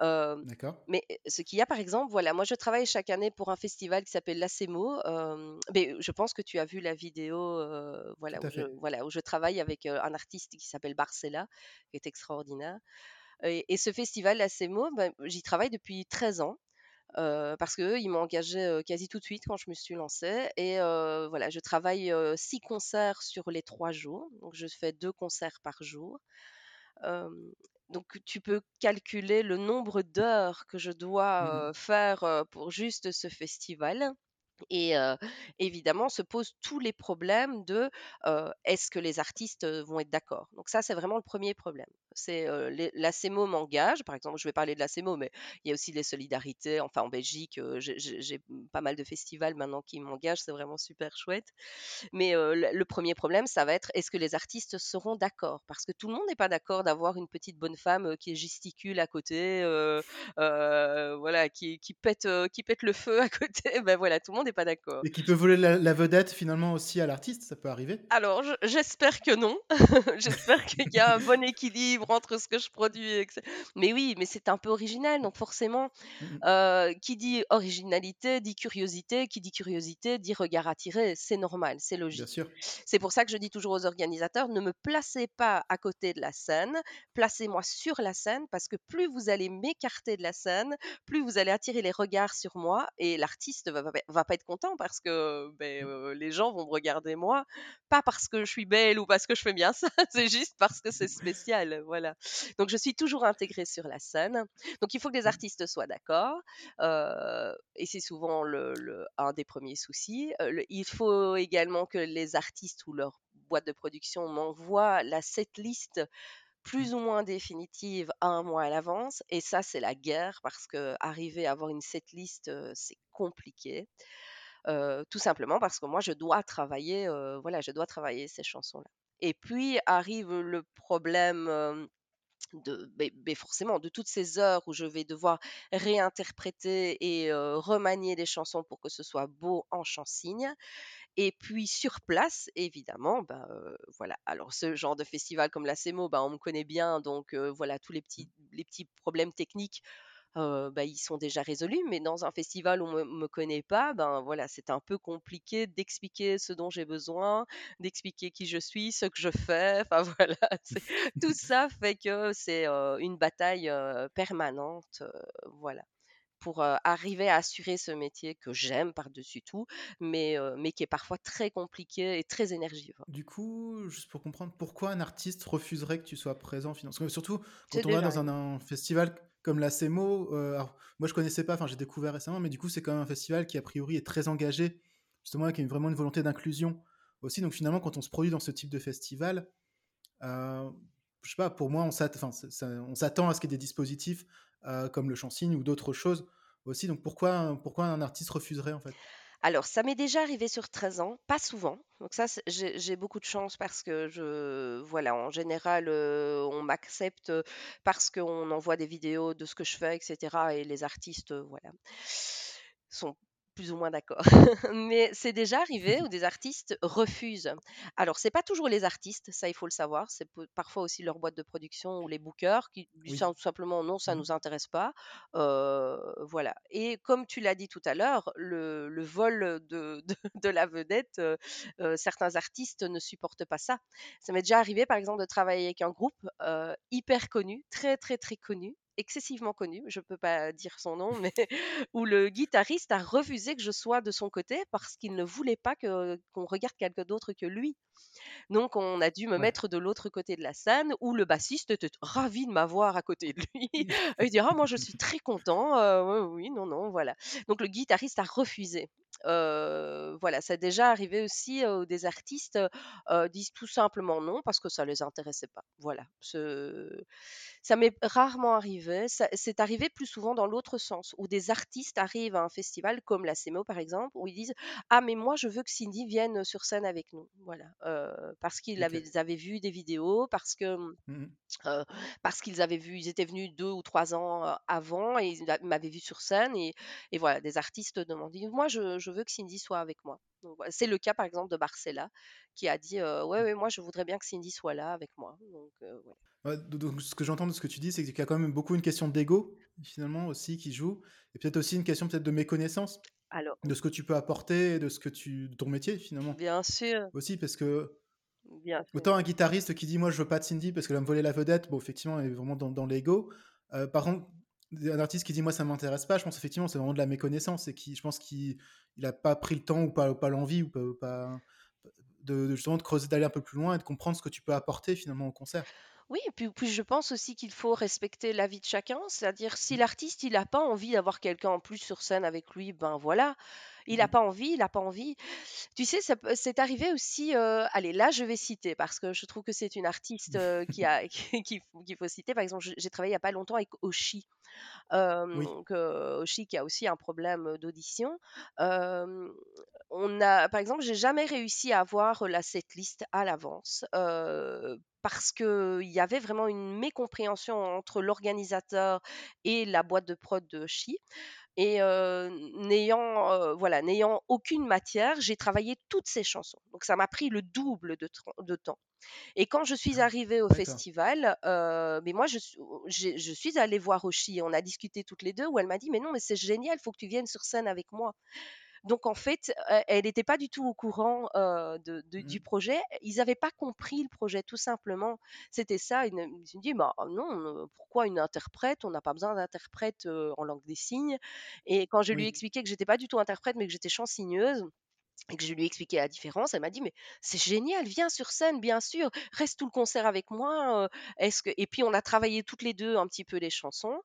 D'accord. mais ce qu'il y a par exemple, voilà, moi je travaille chaque année pour un festival qui s'appelle l'ACEMO. mais je pense que tu as vu la vidéo, voilà, où je, voilà, où je travaille avec un artiste qui s'appelle Barcella, qui est extraordinaire. Et, ce festival l'ACEMO, ben, j'y travaille depuis 13 ans parce qu'eux, ils m'ont engagé quasi tout de suite quand je me suis lancée. Et voilà, je travaille six concerts sur les trois jours. Donc, je fais deux concerts par jour. donc, tu peux calculer le nombre d'heures que je dois mmh faire pour juste ce festival. Et évidemment, se posent tous les problèmes de est-ce que les artistes vont être d'accord? Donc ça, c'est vraiment le premier problème. C'est euh, m'engage, par exemple, je vais parler de la CEMO, mais il y a aussi les solidarités. Enfin, en Belgique, euh, j'ai pas mal de festivals maintenant qui m'engagent, c'est vraiment super chouette. Mais euh, le, premier problème, ça va être est-ce que les artistes seront d'accord? Parce que tout le monde n'est pas d'accord d'avoir une petite bonne femme qui gesticule à côté, voilà, qui, qui pète, qui pète le feu à côté. Ben voilà, tout le monde n'est pas d'accord. Et qui peut voler la, la vedette finalement aussi à l'artiste, ça peut arriver? Alors, je- j'espère que non. J'espère qu'il y a un bon équilibre entre ce que je produis. et que Mais oui, mais c'est un peu original. Donc forcément, Mhm. euh, qui dit originalité dit curiosité. Qui dit curiosité dit regard attiré. C'est normal, c'est logique. C'est pour ça que je dis toujours aux organisateurs, ne me placez pas à côté de la scène, placez-moi sur la scène, parce que plus vous allez m'écarter de la scène, plus vous allez attirer les regards sur moi, et l'artiste va, va, va pas être content parce que ben, euh, les gens vont me regarder moi, pas parce que je suis belle ou parce que je fais bien ça, c'est juste parce que c'est spécial, voilà. Donc je suis toujours intégrée sur la scène. Donc il faut que les artistes soient d'accord, euh, et c'est souvent le, le- un des premiers soucis. Euh, le- il faut également que les artistes ou leur boîte de production m'envoient la setlist plus ou moins définitive un mois à l'avance. Et ça, c'est la guerre parce que arriver à avoir une setlist, euh, c'est compliqué. Euh, tout simplement parce que moi, je dois travailler, euh, voilà, je dois travailler ces chansons-là. Et puis arrive le problème. de, ben- ben forcément de toutes ces heures où je vais devoir réinterpréter et remanier les chansons pour que ce soit beau en chansigne. Et puis sur place, évidemment, ben, voilà. Alors ce genre de festival comme la CEMO, ben, on me connaît bien, donc voilà, tous les petits, les petits problèmes techniques, euh, ben, ils sont déjà résolus. Mais dans un festival où on me, me connaît pas, ben voilà, c'est un peu compliqué d'expliquer ce dont j'ai besoin, d'expliquer qui je suis, ce que je fais. Enfin voilà, tout ça fait que c'est euh, une bataille euh, permanente, voilà pour euh, arriver à assurer ce métier que j'aime par-dessus tout, mais, euh, mais qui est parfois très compliqué et très énergivore. Du coup, juste pour comprendre, pourquoi un artiste refuserait que tu sois présent que surtout quand on va dans un, un festival comme la CEMO, euh, moi je connaissais pas, j'ai découvert récemment, mais du coup c'est quand même un festival qui a priori est très engagé, justement avec vraiment une volonté d'inclusion aussi. Donc finalement quand on se produit dans ce type de festival, euh, je sais pas, pour moi on s'attend à ce qu'il y ait des dispositifs euh, comme le chansigne ou d'autres choses aussi. Donc pourquoi un artiste refuserait en fait? Alors, ça m'est déjà arrivé sur 13 ans, pas souvent. Donc ça, j'ai beaucoup de chance parce que je, voilà, en général, euh, on m'accepte parce qu'on envoie des vidéos de ce que je fais, etc. Et les artistes, euh, voilà, sont plus ou moins d'accord. Mais c'est déjà arrivé où des artistes refusent. Alors, c'est pas toujours les artistes, ça il faut le savoir. C'est parfois aussi leur boîte de production ou les bookers qui disent tout simplement non, ça Mhm. nous intéresse pas. Euh, voilà. Et comme tu l'as dit tout à l'heure, le, le vol de, de, de la vedette, euh, euh, certains artistes ne supportent pas ça. Ça m'est déjà arrivé, par exemple, de travailler avec un groupe hyper connu, très très très connu, excessivement connu, je peux pas dire son nom, mais où le guitariste a refusé que je sois de son côté parce qu'il ne voulait pas que qu'on regarde quelqu'un d'autre que lui. Donc, on a dû me Ouais. mettre de l'autre côté de la scène où le bassiste était ravi de m'avoir à côté de lui. Il dit Ah, moi, je suis très content. Euh, oui, non, non, voilà. Donc, le guitariste a refusé. Euh, voilà, ça a déjà arrivé aussi euh, où des artistes euh, disent tout simplement non parce que ça les intéressait pas. Voilà, Ce- ça m'est rarement arrivé. C'est arrivé plus souvent dans l'autre sens, où des artistes arrivent à un festival comme la CMO par exemple, où ils disent ah, mais moi, je veux que Cindy vienne sur scène avec nous. Voilà. Euh, parce qu'ils avaient, vu des vidéos, parce que. Mhm. euh, parce qu'ils avaient vu, ils étaient venus deux ou trois ans avant et ils m'avaient vu sur scène et, et voilà, des artistes demandent, moi je, je veux que Cindy soit avec moi. C'est le cas par exemple de Barcella qui a dit, euh, ouais, ouais, moi je voudrais bien que Cindy soit là avec moi. Donc, euh. Ouais, ce que j'entends de ce que tu dis, c'est qu'il y a quand même beaucoup une question d'ego, finalement, aussi, qui joue, et peut-être aussi une question peut-être de méconnaissance Alors, de ce que tu peux apporter, de ce que tu, de ton métier, finalement, bien sûr, aussi, parce que bien sûr. autant un guitariste qui dit, moi, je veux pas de Cindy parce qu'elle va me voler la vedette, bon, effectivement, elle est vraiment dans, dans l'ego. Euh, par contre, un artiste qui dit, moi, ça m'intéresse pas, je pense effectivement, c'est vraiment de la méconnaissance, et qui, je pense qu'il il a pas pris le temps ou pas, ou pas l'envie ou pas, ou pas de, de justement de creuser, d'aller un peu plus loin et de comprendre ce que tu peux apporter finalement au concert. Oui, et puis, puis je pense aussi qu'il faut respecter l'avis de chacun, c'est-à-dire si Mm. l'artiste il n'a pas envie d'avoir quelqu'un en plus sur scène avec lui, ben voilà, Il a pas envie, il a pas envie. Tu sais, c'est arrivé aussi, allez, là, je vais citer parce que je trouve que c'est une artiste, qui a qu'il faut citer. Par exemple, j'ai travaillé il y a pas longtemps avec Oshi. Oui. donc Oshi qui a aussi un problème, d'audition. on a par exemple, j'ai jamais réussi à avoir la setlist à l'avance, parce qu'il y avait vraiment une mécompréhension entre l'organisateur et la boîte de prod de Oshi. Et n'ayant voilà, n'ayant aucune matière, j'ai travaillé toutes ces chansons. Donc ça m'a pris le double de, de temps. Et quand je suis Ah, arrivée au festival, mais moi je, je suis allée voir Oshi, on a discuté toutes les deux, où elle m'a dit, mais non, mais c'est génial, il faut que tu viennes sur scène avec moi. Donc en fait, elle n'était pas du tout au courant de, du Mmh. projet. Ils n'avaient pas compris le projet, tout simplement. C'était ça. Ils me dit, bah non, pourquoi une interprète? On n'a pas besoin d'interprète en langue des signes. Et quand je lui expliqué que j'étais pas du tout interprète, mais que j'étais chansigneuse, et que je lui ai expliqué la différence, elle m'a dit: «Mais c'est génial, viens sur scène, bien sûr, reste tout le concert avec moi, est-ce que» et puis on a travaillé toutes les 2 un petit peu les chansons,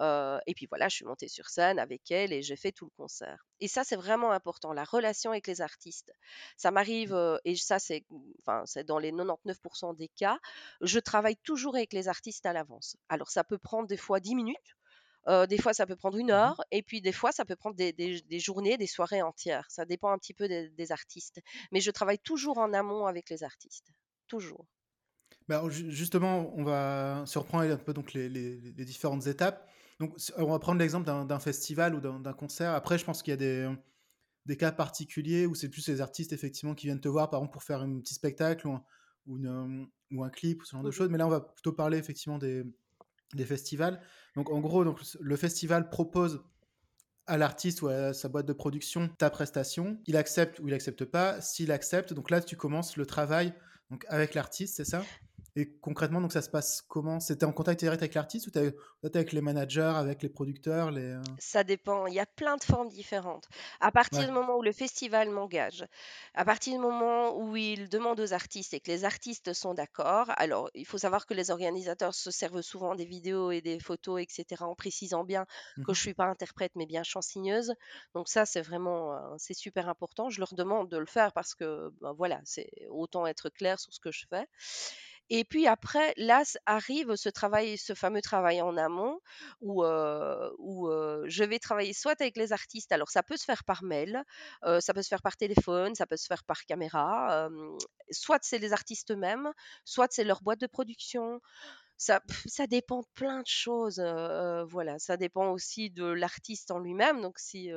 et puis voilà, je suis montée sur scène avec elle et j'ai fait tout le concert et ça, c'est vraiment important, la relation avec les artistes. Ça m'arrive, heu et ça, c'est enfin, c'est dans les 99 des cas, je travaille toujours avec les artistes à l'avance. Alors ça peut prendre des fois 10 minutes, Des fois, ça peut prendre une Mmh heure et puis des fois, ça peut prendre des des des journées, des soirées entières. Ça dépend un petit peu des des artistes. Mais je travaille toujours en amont avec les artistes, toujours. Bah, ju justement, on va se reprendre un peu donc les les les différentes étapes. Donc on va prendre l'exemple d'un festival ou d'un concert. Après, je pense qu'il y a des, des cas particuliers où c'est plus les artistes effectivement qui viennent te voir, par exemple, pour faire un petit spectacle ou un ou une, hem, ou un clip ou ce genre de Mmh choses. Mais là, on va plutôt parler effectivement des des festivals. Donc en gros, donc le festival propose à l'artiste ou à sa boîte de production ta prestation. Il accepte ou il accepte pas. S'il accepte, donc là, tu commences le travail donc avec l'artiste, c'est ça? Et concrètement, donc ça se passe comment? C'était en contact direct avec l'artiste ou tu avec les managers, avec les producteurs les, euh, Ça dépend, il y a plein de formes différentes. À partir Ouais. du moment où le festival m'engage, à partir du moment où il demande aux artistes et que les artistes sont d'accord, alors il faut savoir que les organisateurs se servent souvent des vidéos et des photos, etc., en précisant bien que Mhm. je suis pas interprète, mais bien chansigneuse. Donc ça, c'est vraiment, euh, c'est super important. Je leur demande de le faire parce que, ben voilà, c'est autant être clair sur ce que je fais. Et puis après, là arrive ce travail, ce fameux travail en amont où, je vais travailler soit avec les artistes, alors ça peut se faire par mail, ça peut se faire par téléphone, ça peut se faire par caméra, soit c'est les artistes eux-mêmes, soit c'est leur boîte de production, ça dépend de plein de choses, voilà. Ça dépend aussi de l'artiste en lui-même, donc si,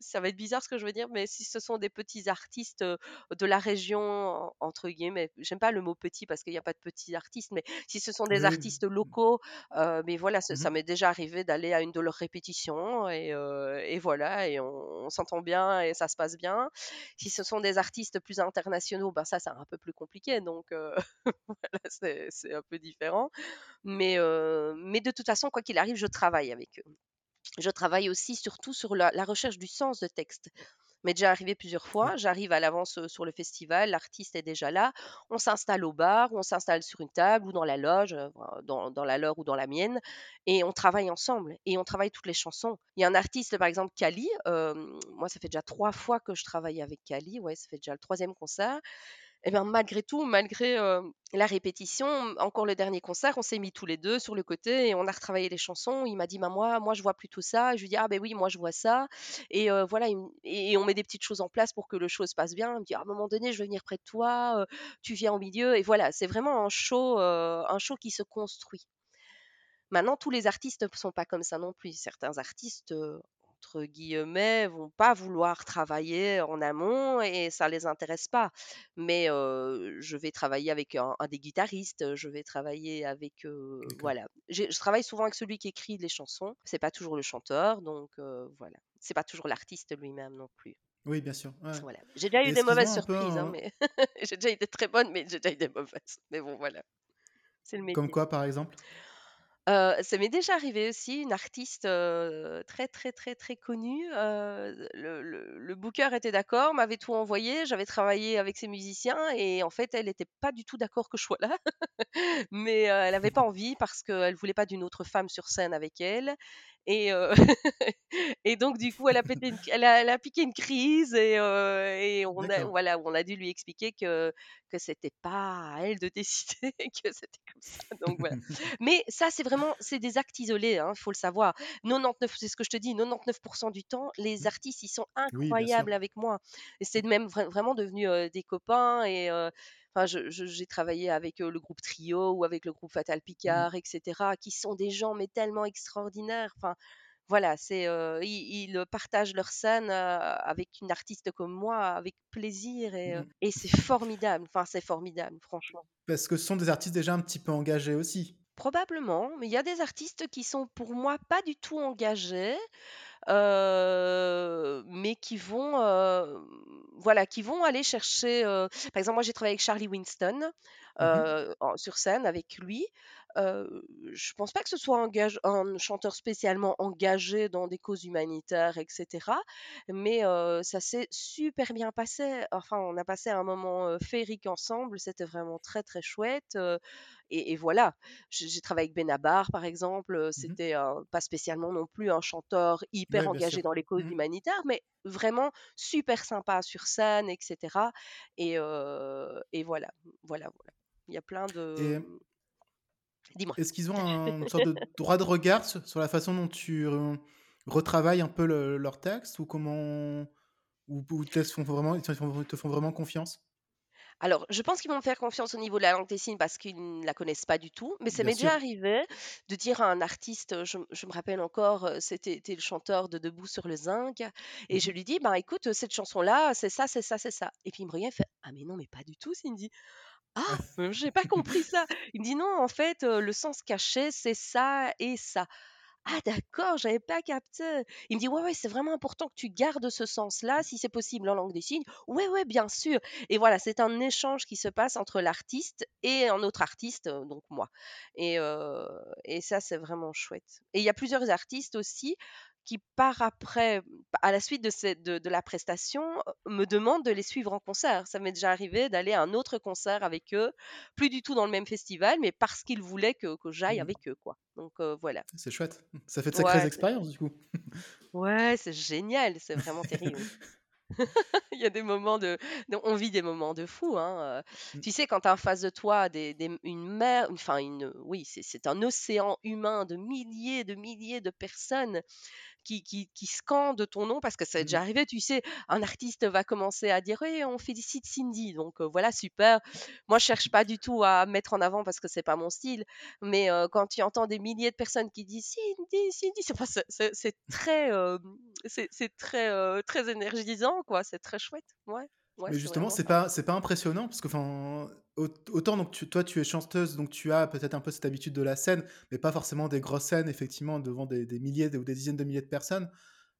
ça va être bizarre ce que je veux dire, mais si ce sont des petits artistes, de la région en entre guillemets, j'aime pas le mot «petit» parce qu'il y a pas de petits artistes, mais si ce sont des Oui. artistes locaux, mais voilà, ça ça m'est déjà arrivé d'aller à une de leurs répétitions et voilà et on on s'entend bien et ça se passe bien. Si ce sont des artistes plus internationaux, ben ça, c'est un peu plus compliqué donc voilà, c'est un peu différent. Mais, mais de toute façon, quoi qu'il arrive, je travaille avec eux. Je travaille aussi surtout sur la la recherche du sens de texte. M'est déjà arrivé plusieurs Oui. fois, j'arrive à l'avance, sur le festival, l'artiste est déjà là, on s'installe au bar on s'installe sur une table ou dans la loge, dans dans la leur ou dans la mienne et on travaille ensemble et on travaille toutes les chansons. Il y a un artiste, par exemple, Kali, moi ça fait déjà 3 fois que je travaille avec Kali, ouais, ça fait déjà le troisième concert et ben, malgré tout, malgré, heu, la répétition, encore le dernier concert, on s'est mis tous les 2 sur le côté et on a retravaillé les chansons. Il m'a dit: «Bah, moi moi, je vois plutôt ça» je lui dis: «Ah ben oui, moi, je vois ça» et heu, voilà, et on met des petites choses en place pour que le show se passe bien. Il me dit: «À un moment donné, je vais venir près de toi, heu, tu viens au milieu» et voilà, c'est vraiment un show, un show qui se construit. Maintenant, tous les artistes ne sont pas comme ça non plus. Certains artistes, entre guillemets, vont pas vouloir travailler en amont et ça les intéresse pas. Mais, je vais travailler avec un un des guitaristes, je vais travailler avec, voilà. Je travaille souvent avec celui qui écrit les chansons. C'est pas toujours le chanteur, donc, voilà. C'est pas toujours l'artiste lui-même non plus. Oui, bien sûr. Ouais. Voilà. J'ai déjà eu des mauvaises peu surprises, hein, un- mais j'ai déjà eu des très bonnes, mais j'ai déjà eu des mauvaises. Mais bon, voilà, c'est le Comme métier. quoi, par exemple? Heu, ça m'est déjà arrivé aussi, une artiste, heu, très, très, très, très connue, heu, le le le booker était d'accord, m'avait tout envoyé, j'avais travaillé avec ses musiciens et en fait, elle était pas du tout d'accord que je sois là. Mais, heu, elle avait pas envie parce qu'elle voulait pas d'une autre femme sur scène avec elle Et, et donc, du coup, elle a, pété elle a, elle a piqué une crise et, et on, a, voilà, on a dû lui expliquer que, que c'était pas à elle de décider, que c'était comme ça. Donc, voilà. Mais ça, c'est vraiment c'est des actes isolés, il hein, faut le savoir. 99, c'est ce que je te dis, 99% du temps, les mmh. artistes, ils sont incroyables avec moi. C'est même vraiment devenu des copains et Enfin, j'ai travaillé avec le groupe Trio ou avec le groupe Fatal mmh Picard, etc., qui sont des gens mais tellement extraordinaires. Enfin, voilà, c'est ils, partagent leur scène avec une artiste comme moi avec plaisir et, mmh et c'est formidable. Enfin, c'est formidable, franchement. Parce que ce sont des artistes déjà un petit peu engagés aussi. Probablement, mais il y a des artistes qui sont pour moi pas du tout engagés. mais qui vont, voilà, qui vont aller chercher, par exemple, moi j'ai travaillé avec Charlie Winston, mmh sur scène avec lui. Je je pense pas que ce soit un chanteur spécialement engagé dans des causes humanitaires etc. mais ça s'est super bien passé. Enfin, on a passé un moment, féerique ensemble, c'était vraiment très, très chouette, et voilà. J'ai travaillé avec Benabar par exemple, mmh c'était, pas spécialement non plus un chanteur hyper engagé dans les causes mmh humanitaires, mais vraiment super sympa sur scène etc. et et voilà, voilà, voilà. Il y a plein de Dis-moi. Est-ce qu'ils ont un, une sorte de droit de regard sur, la façon dont tu retravailles un peu leur texte ou comment ou, ils te font vraiment, te font vraiment confiance? Alors, je pense qu'ils vont me faire confiance au niveau de la langue des signes parce qu'ils ne la connaissent pas du tout. Mais ça m'est déjà arrivé de dire à un artiste, je, me rappelle encore, c'était le chanteur de Debout sur le zinc, et je mmh lui dis, bah écoute, cette chanson-là, c'est ça, c'est ça, c'est ça. Et puis il me regarde et fait, ah mais non, mais pas du tout, Cindy. Ah, j'ai pas compris ça. Il me dit non, en fait, le sens caché, c'est ça et ça. Ah d'accord, j'avais pas capté. Il me dit ouais ouais, c'est vraiment important que tu gardes ce sens-là, si c'est possible en langue des signes. Ouais ouais, bien sûr. Et voilà, c'est un échange qui se passe entre l'artiste et un autre artiste, donc moi. Et, et ça, c'est vraiment chouette. Et il y a plusieurs artistes aussi qui part après, à la suite de, de, la prestation, me demande de les suivre en concert. Ça m'est déjà arrivé d'aller à un autre concert avec eux, plus du tout dans le même festival, mais parce qu'ils voulaient que, que j'aille mmh avec eux. Quoi. Donc voilà. C'est chouette. Ça fait de sacrées expériences du coup. ouais, c'est génial. C'est vraiment terrible. Il y a des moments de, on vit des moments de fou. Hein. Mmh. Tu sais, quand tu as en face de toi des, une mer, enfin une, oui, c'est un océan humain de milliers, de milliers de personnes qui, qui, qui scandent ton nom parce que ça est déjà mmh. arrivé, tu sais, un artiste va commencer à dire oui, on félicite Cindy, donc voilà, super. Moi, je cherche pas du tout à mettre en avant parce que c'est pas mon style, mais quand tu entends des milliers de personnes qui disent Cindy, Cindy, c'est très, c'est très, très énergisant, quoi, c'est très chouette, ouais. Mais justement, c'est pas, c'est pas impressionnant parce que, enfin, autant donc toi tu es chanteuse, donc tu as peut-être un peu cette habitude de la scène, mais pas forcément des grosses scènes, effectivement, devant des, milliers ou des dizaines de milliers de personnes.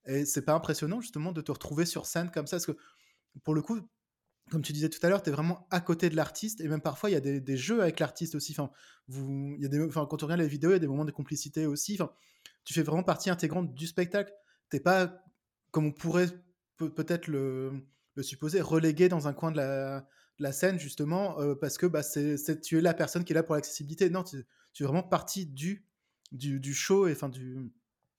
Et c'est pas impressionnant justement de te retrouver sur scène comme ça, parce que pour le coup, comme tu disais tout à l'heure, tu es vraiment à côté de l'artiste, et même parfois il y a des, jeux avec l'artiste aussi. Enfin, vous, il y a des, enfin, quand on regarde les vidéos, il y a des moments de complicité aussi. Enfin, tu fais vraiment partie intégrante du spectacle. T'es pas, comme on pourrait peut-être le, le supposer, relégué dans un coin de la, la scène justement parce que bah, c'est, tu es la personne qui est là pour l'accessibilité. Non, tu, es vraiment partie du, du, show et enfin du,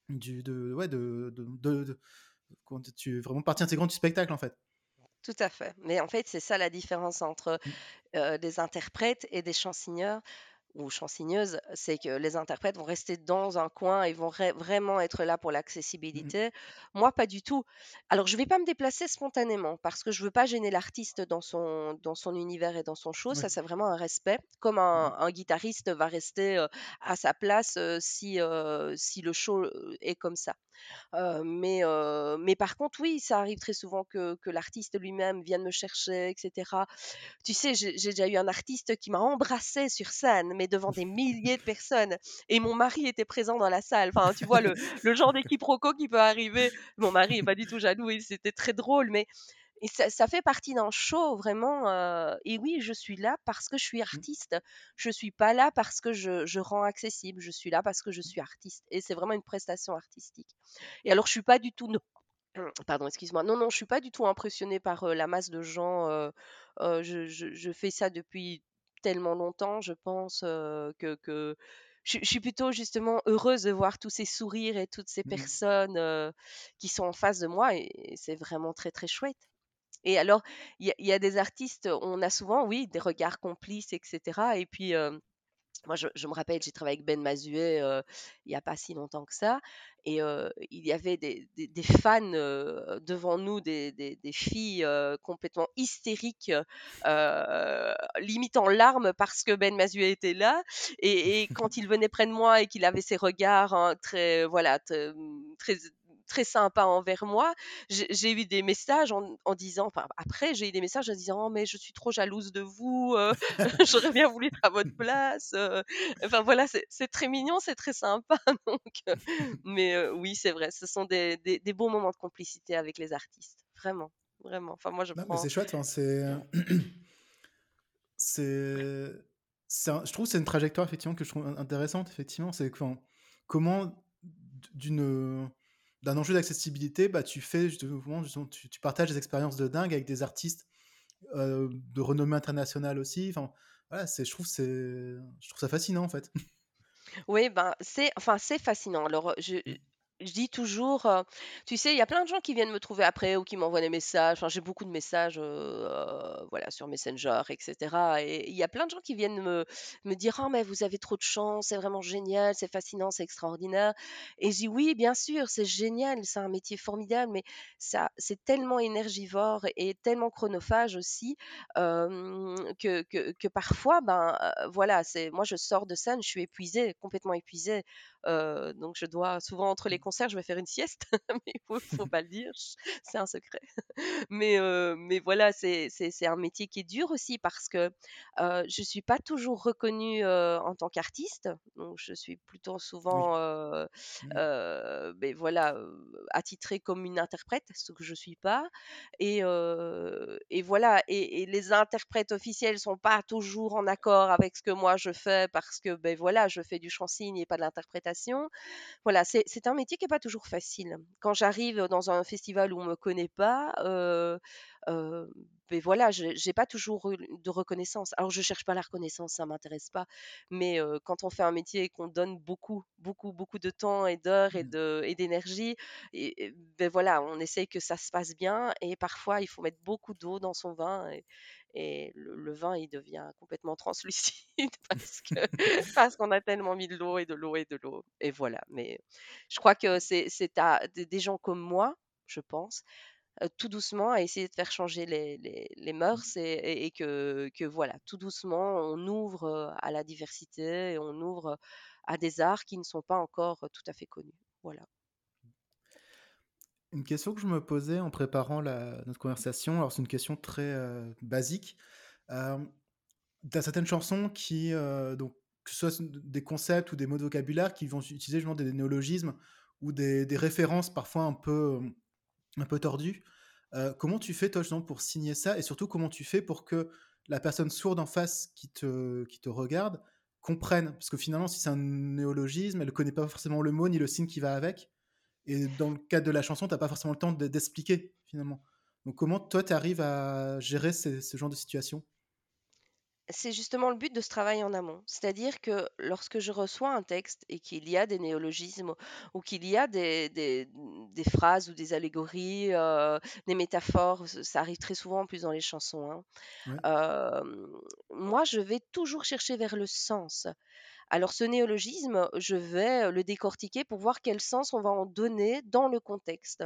du de, ouais, de, de, tu es vraiment partie intégrante du spectacle en fait. Tout à fait. Mais en fait, c'est ça la différence entre mmh. des interprètes et des chansonneurs ou chansigneuse, c'est que les interprètes vont rester dans un coin et vont vraiment être là pour mmh l'accessibilité. Moi, pas du tout. Alors, je ne vais pas me déplacer spontanément parce que je veux pas gêner l'artiste dans son, dans son univers et dans son show. Ça, c'est vraiment un respect. Comme un, guitariste va rester à sa place si, si le show est comme ça. mais, mais par contre, oui, ça arrive très souvent que, que l'artiste lui-même vienne me chercher, etc. Tu sais, j'ai déjà eu un artiste qui m'a embrassé sur scène, mais devant des milliers de personnes. Et mon mari était présent dans la salle. Enfin, tu vois, le, le genre d'équiproquo qui peut arriver. Mon mari est pas du tout jaloux c'était très drôle, mais et ça, ça, fait partie d'un show vraiment. et oui, je suis là parce que je suis mmh. artiste. Je suis pas là parce que je, je rends accessible. Je suis là parce que je suis artiste. Et c'est vraiment une prestation artistique. Et alors, je suis pas du tout. Pardon, excuse-moi. Non, non, je suis pas du tout impressionnée par la masse de gens. je, je, je, fais ça depuis tellement longtemps, je pense, que, que je je suis plutôt justement heureuse de voir tous ces sourires et toutes ces Mmh personnes, qui sont en face de moi et et c'est vraiment très, très chouette. Et alors, il y a il y a des artistes, on a souvent, oui, des regards complices et cetera et puis, moi, je je me rappelle, j'ai travaillé avec Ben Mazuet, il y a pas si longtemps que ça et il y avait des des des fans, devant nous, des des filles, complètement hystériques, limite en larmes parce que Ben Mazuet était là et et quand il venait près de moi et qu'il avait ces regards, hein, très voilà, très très sympas envers moi, j'ai eu des messages en en disant enfin, après, j'ai eu des messages en disant: «Oh mais je suis trop jalouse de vous, heu, j'aurais bien voulu être à votre place», heu, enfin voilà, c'est très mignon, c'est très sympa donc heu, mais oui, c'est vrai, ce sont des des des bons moments de complicité avec les artistes, vraiment, vraiment. Enfin moi je prends c'est chouette, enfin, c'est, c'est un je trouve que c'est une trajectoire effectivement que je trouve in intéressante effectivement. C'est comment d'une, d'un enjeu d'accessibilité, bah, tu fais justement justement tu tu partages des expériences de dingue avec des artistes, heu, de renommée internationale aussi. Enfin, voilà, c'est je trouve c'est je trouve ça fascinant en fait. Oui, ben, c'est enfin, c'est fascinant. Alors, je Mmh. Je dis toujours, tu sais, il y a plein de gens qui viennent me trouver après ou qui m'envoient des messages. Enfin, j'ai beaucoup de messages, voilà, sur Messenger et cetera et il y a plein de gens qui viennent me me dire: «Oh mais vous avez trop de chance, c'est vraiment génial, c'est fascinant, c'est extraordinaire» et je dis: «Oui, bien sûr, c'est génial, c'est un métier formidable, mais ça c'est tellement énergivore et tellement chronophage aussi, que que que parfois, ben, voilà, c'est moi je sors de scène, je suis épuisée, complètement épuisée, heu, donc je dois souvent entre les concerts, je vais faire une sieste, mais il faut faut pas le dire, c'est un secret. Mais heu, mais voilà, c'est un métier qui est dur aussi parce que, heu, je suis pas toujours reconnue, heu, en tant qu'artiste, donc je suis plutôt souvent, Mmh. beh, voilà, attitrée comme une interprète, ce que je suis pas et voilà et et les interprètes officiels sont pas toujours en accord avec ce que moi je fais parce que, beh, voilà, je fais du chant-signe et pas de l'interprétation. Voilà, c'est un métier qui est pas toujours facile. Quand j'arrive dans un festival où on me connaît pas, beh, voilà, j'ai j'ai pas toujours eu de reconnaissance. Alors je cherche pas la reconnaissance, ça m'intéresse pas, mais quand on fait un métier et qu'on donne beaucoup, beaucoup, beaucoup de temps et d'heures et Mmh. d'énergie et et beh, voilà, on essaye que ça se passe bien et parfois il faut mettre beaucoup d'eau dans son vin et et le le vin, il devient complètement translucide parce qu'on a tellement mis de l'eau et de l'eau et de l'eau et voilà, mais je crois que c'est à des gens comme moi, je pense, tout doucement à essayer de faire changer les les les mœurs et et et que que voilà, tout doucement, on ouvre, heu, à la diversité et on ouvre, à des arts qui ne sont pas encore, heu, tout à fait connus. Voilà. Une question que je me posais en préparant la notre conversation, alors c'est une question très, basique. Hem, tu as certaines chansons qui, donc que ce soit des concepts ou des mots de vocabulaire qui vont utiliser justement des néologismes ou des des références parfois un peu, un peu tordues. Heu, comment tu fais toi justement pour signer ça? Et surtout comment tu fais pour que la personne sourde en face qui te qui te regarde comprenne? Parce que finalement si c'est un néologisme, elle ne connaît pas forcément le mot ni le signe qui va avec. Et dans le cadre de la chanson, tu as pas forcément le temps de d'expliquer, finalement. Donc comment toi, tu arrives à gérer ce genre de situation? C'est justement le but de ce travail en amont. C'est-à-dire que lorsque je reçois un texte et qu'il y a des néologismes ou qu'il y a des, des, des phrases ou des allégories, euh, des métaphores, ça arrive très souvent en plus dans les chansons, hein, Ouais. euh, moi je vais toujours chercher vers le sens. Alors ce néologisme, je vais le décortiquer pour voir quel sens on va en donner dans le contexte.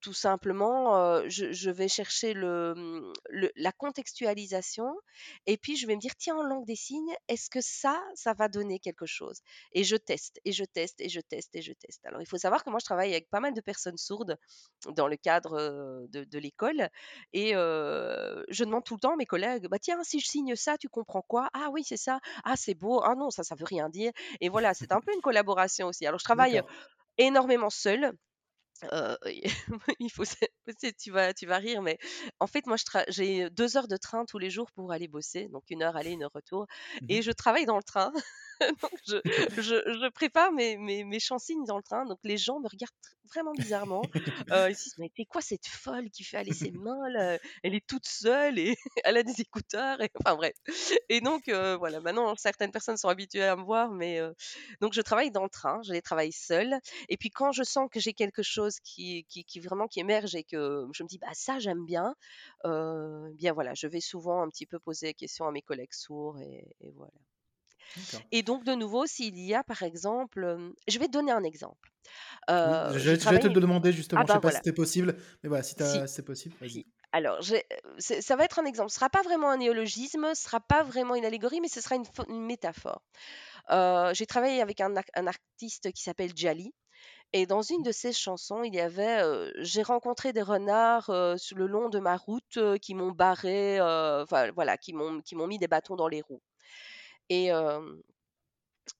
Tout simplement, je je vais chercher le, mmh, le la contextualisation et puis je vais me dire: «Tiens, en langue des signes, est-ce que ça, ça va donner quelque chose?» et je teste et je teste et je teste et je teste. Alors il faut savoir que moi je travaille avec pas mal de personnes sourdes dans le cadre, de de l'école et je demande tout le temps à mes collègues: «Bah, tiens, si je signe ça, tu comprends quoi? Ah oui, c'est ça. Ah, c'est beau. Ah non, ça, ça veut rien dire» et voilà, c'est un peu une collaboration aussi. Alors je travaille énormément seule euh, il faut, tu vas, tu vas rire, mais en fait, moi, j'ai deux heures de train tous les jours pour aller bosser, donc une heure aller, une heure retour, mmh et je travaille dans le train. donc je, je, je, prépare mes, mes, mes chansignes dans le train, donc les gens me regardent vraiment bizarrement. Euh, ils se disent, mais c'est quoi cette folle qui fait aller ses mains là? Elle est toute seule et elle a des écouteurs. Et... Enfin bref. Et donc, euh, voilà, maintenant, certaines personnes sont habituées à me voir, mais euh, donc je travaille dans le train, je les travaille seule. Et puis quand je sens que j'ai quelque chose qui, qui, qui, vraiment qui émerge et que je me dis, bah ça j'aime bien, bien voilà, je vais souvent un petit peu poser des questions à mes collègues sourds et, et voilà. Et donc, de nouveau, s'il y a, par exemple, je vais te donner un exemple. je, vais te le demander justement, ah je ne sais bah pas si c'est possible, mais voilà, si, c'est possible, vas-y. Alors, ça va être un exemple. Ce ne sera pas vraiment un néologisme, ce ne sera pas vraiment une allégorie, mais ce sera une, métaphore. J'ai travaillé avec un, artiste qui s'appelle Jali. Et dans une de ses chansons, il y avait J'ai rencontré des renards sur le long de ma route qui m'ont barré, voilà, qui m'ont mis des bâtons dans les roues. Et,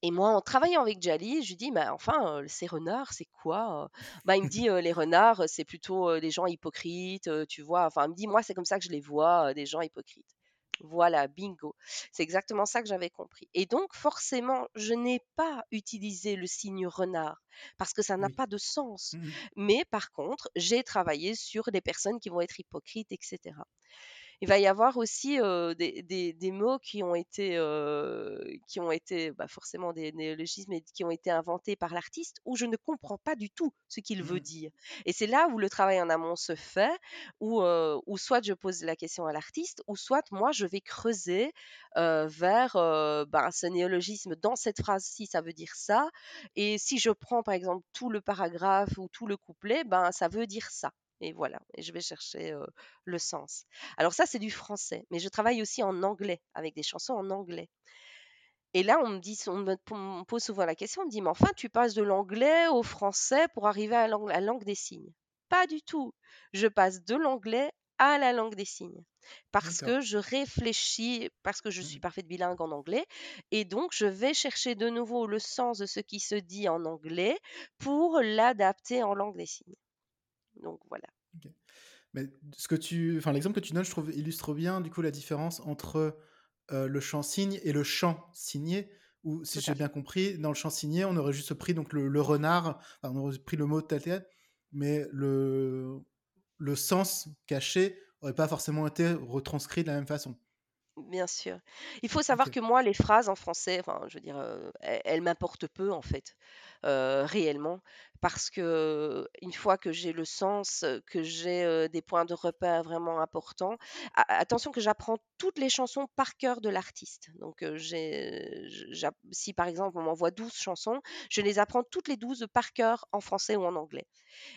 et moi, en travaillant avec Jali, je lui dis, bah, enfin, ces renards, c'est quoi bah, Il me dit, les renards, c'est plutôt des gens hypocrites, tu vois. Enfin, il me dit, moi, c'est comme ça que je les vois, des gens hypocrites. Voilà, bingo. C'est exactement ça que j'avais compris. Et donc, forcément, je n'ai pas utilisé le signe renard parce que ça n'a pas de sens. Mmh Mais par contre, j'ai travaillé sur des personnes qui vont être hypocrites, etc il va y avoir aussi des, mots qui ont été, qui ont été bah, forcément des néologismes et qui ont été inventés par l'artiste où je ne comprends pas du tout ce qu'il veut mmh. dire. Et c'est là où le travail en amont se fait, où, où soit je pose la question à l'artiste, ou soit moi je vais creuser vers bah, ce néologisme dans cette phrase-ci, ça veut dire ça. Et si je prends par exemple tout le paragraphe ou tout le couplet, ben ça veut dire ça. Et voilà, et je vais chercher le sens. Alors ça, c'est du français, mais je travaille aussi en anglais, avec des chansons en anglais. Et là, on me, dit, on me pose souvent la question, on me dit, mais enfin, tu passes de l'anglais au français pour arriver à la langue des signes. Pas du tout. Je passe de l'anglais à la langue des signes. Parce que je réfléchis, parce que je suis mmh. parfaite bilingue en anglais, et donc je vais chercher de nouveau le sens de ce qui se dit en anglais pour l'adapter en langue des signes. Donc voilà. Mais ce que tu, enfin l'exemple que tu donnes, je trouve illustre bien du coup la différence entre euh, le chant signe et le chant signé. Ou si j'ai bien compris, dans le chant signé, on aurait juste pris donc le, renard, on aurait pris le mot tel mais le le sens caché aurait pas forcément été retranscrit de la même façon. Bien sûr. Il faut savoir que moi, les phrases en français, enfin, je veux dire, euh, elles, m'importent peu en fait, euh, réellement, parce que une fois que j'ai le sens, que j'ai euh, des points de repère vraiment importants, attention que j'apprends toutes les chansons par cœur de l'artiste. Donc, si par exemple on m'envoie 12 chansons, je les apprends toutes les 12 par cœur en français ou en anglais.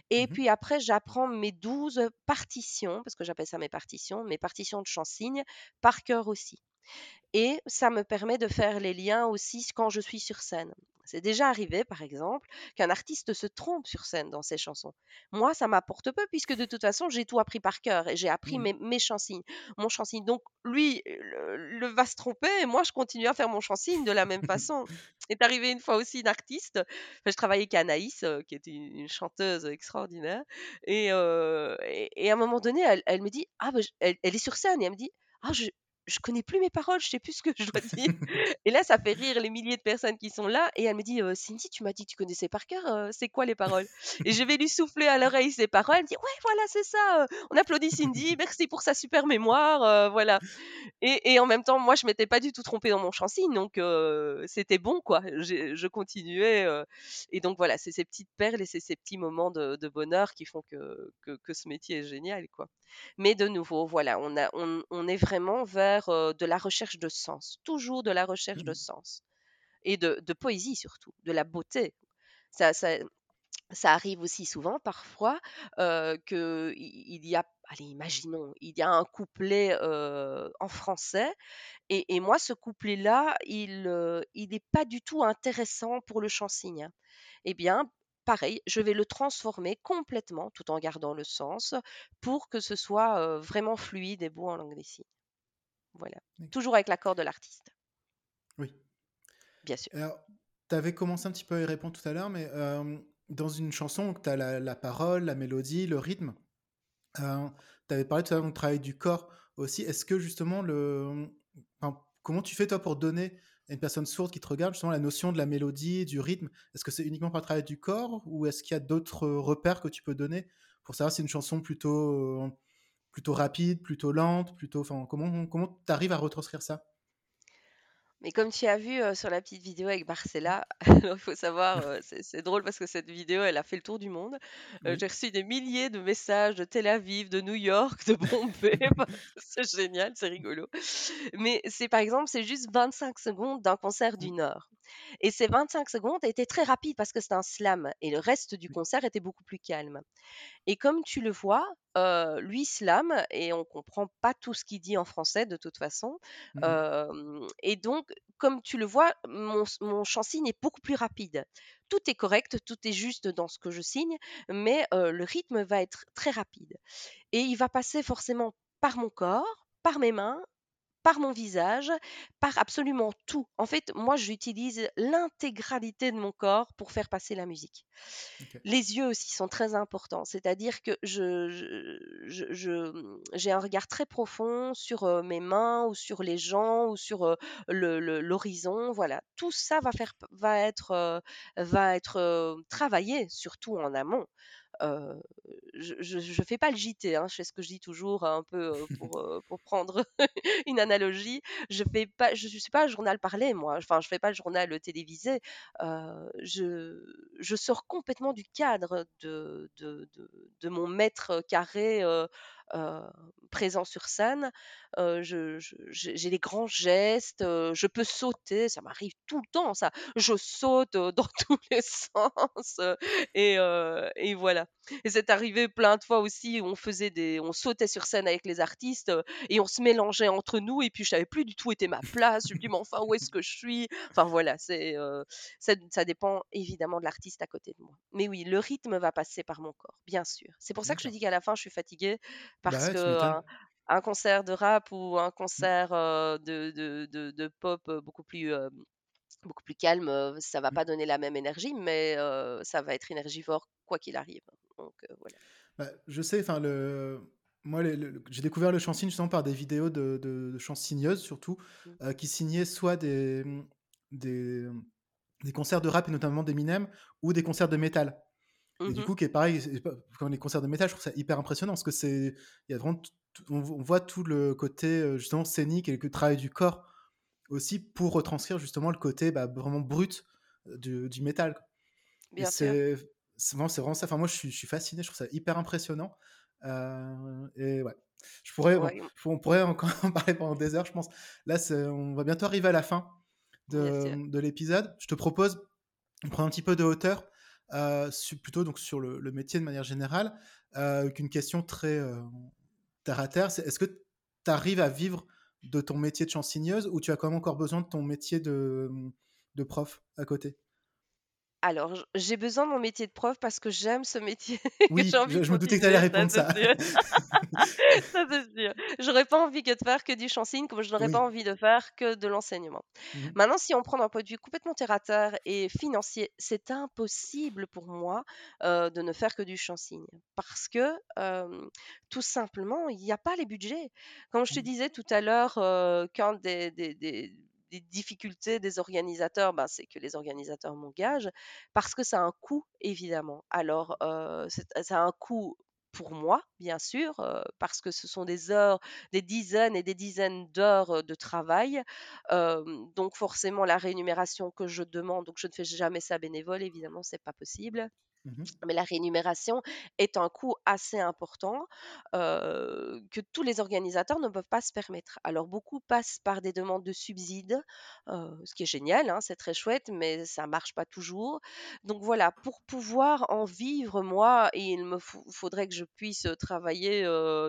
Et mmh puis après, j'apprends mes 12 partitions, parce que j'appelle ça mes partitions, mes partitions de chansignes, par cœur aussi. Et ça me permet de faire les liens aussi quand je suis sur scène. C'est déjà arrivé, par exemple, qu'un artiste se trompe sur scène dans ses chansons. Moi, ça m'apporte peu puisque de toute façon, j'ai tout appris par cœur et j'ai appris mmh. mes, mes chansignes, mon chansigne. Donc, lui le, va se tromper et moi, je continue à faire mon chansigne de la même façon. est arrivé une fois aussi une artiste. je travaillais avec Anaïs, euh, qui était une, chanteuse extraordinaire. Euh, et, à un moment donné, elle, me dit Ah, bah, elle, elle, est sur scène et elle me dit Ah, je, je connais plus mes paroles, je sais plus ce que je dois dire. et là, ça fait rire les milliers de personnes qui sont là. Et elle me dit, Cindy, tu m'as dit que tu connaissais par cœur, c'est quoi les paroles? Et je vais lui souffler à l'oreille ses paroles. Elle me dit, ouais, voilà, c'est ça. on applaudit Cindy, merci pour sa super mémoire, voilà. Et, en même temps, moi, je m'étais pas du tout trompée dans mon chansigne, donc c'était bon, quoi. Je continuais. et donc voilà, c'est ces petites perles et c'est ces petits moments de, bonheur qui font que, que, ce métier est génial, quoi. Mais de nouveau, voilà, on, a, on est vraiment vers de la recherche de sens, toujours de la recherche de mmh. sens. Et de, poésie surtout, de la beauté. Ça, ça, arrive aussi souvent parfois euh, qu'il y a, allez, imaginons, il y a un couplet en français, et, moi, ce couplet-là, il n'est pas du tout intéressant pour le chansigne. Eh bien, pareil, je vais le transformer complètement, tout en gardant le sens, pour que ce soit vraiment fluide et beau en langue des signes. Voilà. Toujours avec l'accord de l'artiste. Oui. Bien sûr. Alors, tu avais commencé un petit peu à y répondre tout à l'heure, mais dans une chanson, tu as la, la parole, la mélodie, le rythme. Euh, tu avais parlé tout à l'heure du travail du corps aussi. Est-ce que justement, le... Enfin, comment tu fais toi pour donner à une personne sourde qui te regarde justement la notion de la mélodie, du rythme? Est-ce que c'est uniquement par le travail du corps ou est-ce qu'il y a d'autres repères que tu peux donner pour savoir si une chanson plutôt, plutôt rapide, plutôt lente, plutôt... Enfin, comment comment tu arrives à retranscrire ça? Mais comme tu as vu, heu, sur la petite vidéo avec Marcella, alors il faut savoir, heu, c'est drôle parce que cette vidéo, elle a fait le tour du monde. Oui. j'ai reçu des milliers de messages de Tel Aviv, de New York, de Bombay, c'est génial, c'est rigolo. Mais c'est par exemple, c'est juste 25 secondes d'un concert d'une heure et ces 25 secondes étaient très rapides parce que c'était un slam et le reste du concert était beaucoup plus calme. Et comme tu le vois, lui slame et on comprend pas tout ce qu'il dit en français de toute façon. Mmh et donc comme tu le vois, mon mon chant signe est beaucoup plus rapide. Tout est correct, tout est juste dans ce que je signe, mais le rythme va être très rapide et il va passer forcément par mon corps, par mes mains, par mon visage, par absolument tout. En fait, moi, j'utilise l'intégralité de mon corps pour faire passer la musique. Les yeux aussi sont très importants, c'est-à-dire que je je je je, j'ai un regard très profond sur, mes mains ou sur les gens ou sur, heu, le le l'horizon, voilà. Tout ça va faire va être, va être, travaillé, surtout en amont. Heu, je je fais pas le JT, hein, je fais ce que je dis toujours un peu, pour, pour prendre une analogie. Je fais pas je suis pas un journal parlé moi, enfin je fais pas le journal, télévisé. Heu, je je sors complètement du cadre de de de de mon mètre carré, présent sur scène. Je j'ai les grands gestes, heu, je peux sauter, ça m'arrive tout le temps ça. Je saute, dans tous les sens, et et voilà. Et c'est arrivé plein de fois aussi où on faisait des on sautait sur scène avec les artistes, et on se mélangeait entre nous et puis je savais plus du tout où était ma place. Je me dis: «Mais enfin, où est-ce que je suis?» enfin voilà, c'est, ça ça dépend évidemment de l'artiste à côté de moi. Mais oui, le rythme va passer par mon corps, bien sûr. C'est pour ça que je dis qu'à la fin, je suis fatiguée Bah parce ouais, un concert de rap ou un Mmh. concert, de de de de pop, beaucoup plus, hem, beaucoup plus calme, ça va Mmh. pas donner la même énergie, mais ça va être énergivore quoi qu'il arrive. Donc voilà. Bah, je sais, enfin le moi le j'ai découvert le chant signe justement par des vidéos de de de chansigneuses surtout, Mmh. qui signaient soit des, des, des concerts de rap et notamment d'Eminem ou des concerts de métal et Mmh du mh. coup qui est pareil, quand les concerts de métal, je trouve ça hyper impressionnant parce que c'est il y a vraiment on on voit tout le côté, heu, justement scénique et le travail du corps aussi pour retranscrire justement le côté, bah, vraiment brut, heu, du du métal, c'est vraiment vraiment ça. Enfin moi je suis je suis fasciné, je trouve ça hyper impressionnant, heu et ouais. Je pourrais Ouais, mmh, on pourrait encore en parler pendant des heures je pense. Là on va bientôt arriver à la fin de, mmh, de l'épisode. Je te propose, on prend un petit peu de hauteur, su plutôt donc sur le métier de manière générale, heu, avec une question très, heu, terre à terre, est-ce que tu arrives à vivre de ton métier de chansigneuse ou tu as quand même encore besoin de ton métier de, de prof à côté? Alors, j'ai besoin de mon métier de prof parce que j'aime ce métier que j'ai Oui, envie je je me doutais que tu allais répondre ça. Ça c'est sûr. J'aurais pas envie que de faire que du chant signe, comme je n'aurais pas Oui. envie de faire que de l'enseignement. Mmh mh. Maintenant, si on prend d'un point de vue complètement terre à terre et financier, c'est impossible pour moi, de ne faire que du chant signe parce que, tout simplement, il y a pas les budgets. Comme je te Mmh. disais tout à l'heure, des des des des difficultés des organisateurs, ben, c'est que les organisateurs m'engagent parce que ça a un coût évidemment. Alors, ça a un coût pour moi, bien sûr, parce que ce sont des heures, des dizaines et des dizaines d'heures, heu, de travail. Donc forcément la rémunération que je demande donc je ne fais jamais ça bénévole évidemment, c'est pas possible. Mmh mh. Mais la rémunération est un coût assez important, que tous les organisateurs ne peuvent pas se permettre. Alors beaucoup passent par des demandes de subsides, ce qui est génial, hein, c'est très chouette, mais ça marche pas toujours. Donc voilà, pour pouvoir en vivre, moi, il me faudrait que je puisse, travailler,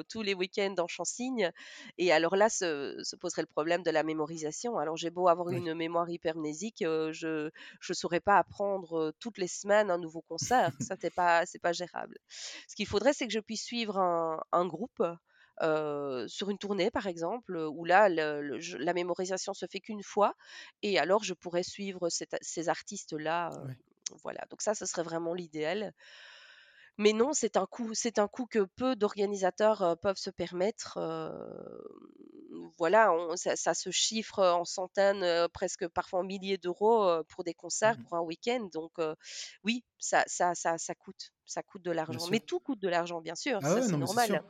tous les week-ends en chansigne et alors là se se poserait le problème de la mémorisation. Alors j'ai beau avoir Oui. une mémoire hypermnésique, je je saurais pas apprendre, toutes les semaines un nouveau concert, ça c'est pas c'est pas gérable. Ce qu'il faudrait, c'est que je puisse suivre un un groupe, heu, sur une tournée par exemple, où là le le je la mémorisation se fait qu'une fois et alors je pourrais suivre ces artistes-là, Ouais. voilà, donc ça, ce serait vraiment l'idéal. Mais non, c'est un coût c'est un coût que peu d'organisateurs, peuvent se permettre, voilà, on ça ça se chiffre, en centaines, presque parfois en milliers d'euros, pour des concerts, Mmh pour un week-end donc oui, ça ça ça ça coûte ça coûte de l'argent. Mais tout coûte de l'argent, bien sûr, Ah ouais, c'est normal.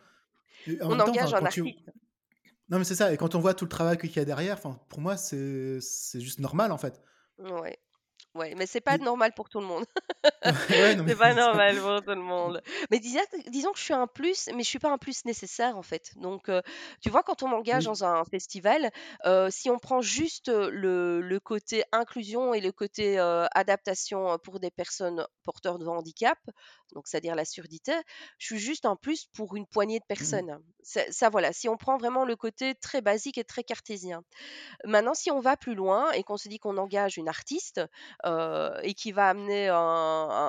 En On temps, engage un tu artiste. non, mais c'est ça et quand on voit tout le travail qu'il y a derrière, pour moi, c'est c'est juste normal, en fait Ouais, ouais, mais c'est pas normal pour tout le monde. ouais, C'est pas normal pour tout le monde. Mais disons disons que je suis un plus, mais je suis pas un plus nécessaire, en fait. Donc, heu, tu vois, quand on m'engage Oui. dans un festival, heu, si on prend juste, heu, le le côté inclusion et le côté, adaptation, pour des personnes porteurs de handicap, donc c'est-à-dire la surdité, je suis juste un plus pour une poignée de Mmh mh. personnes. Ça ça voilà, si on prend vraiment le côté très basique et très cartésien. Maintenant, si on va plus loin et qu'on se dit qu'on engage une artiste, et qui va amener un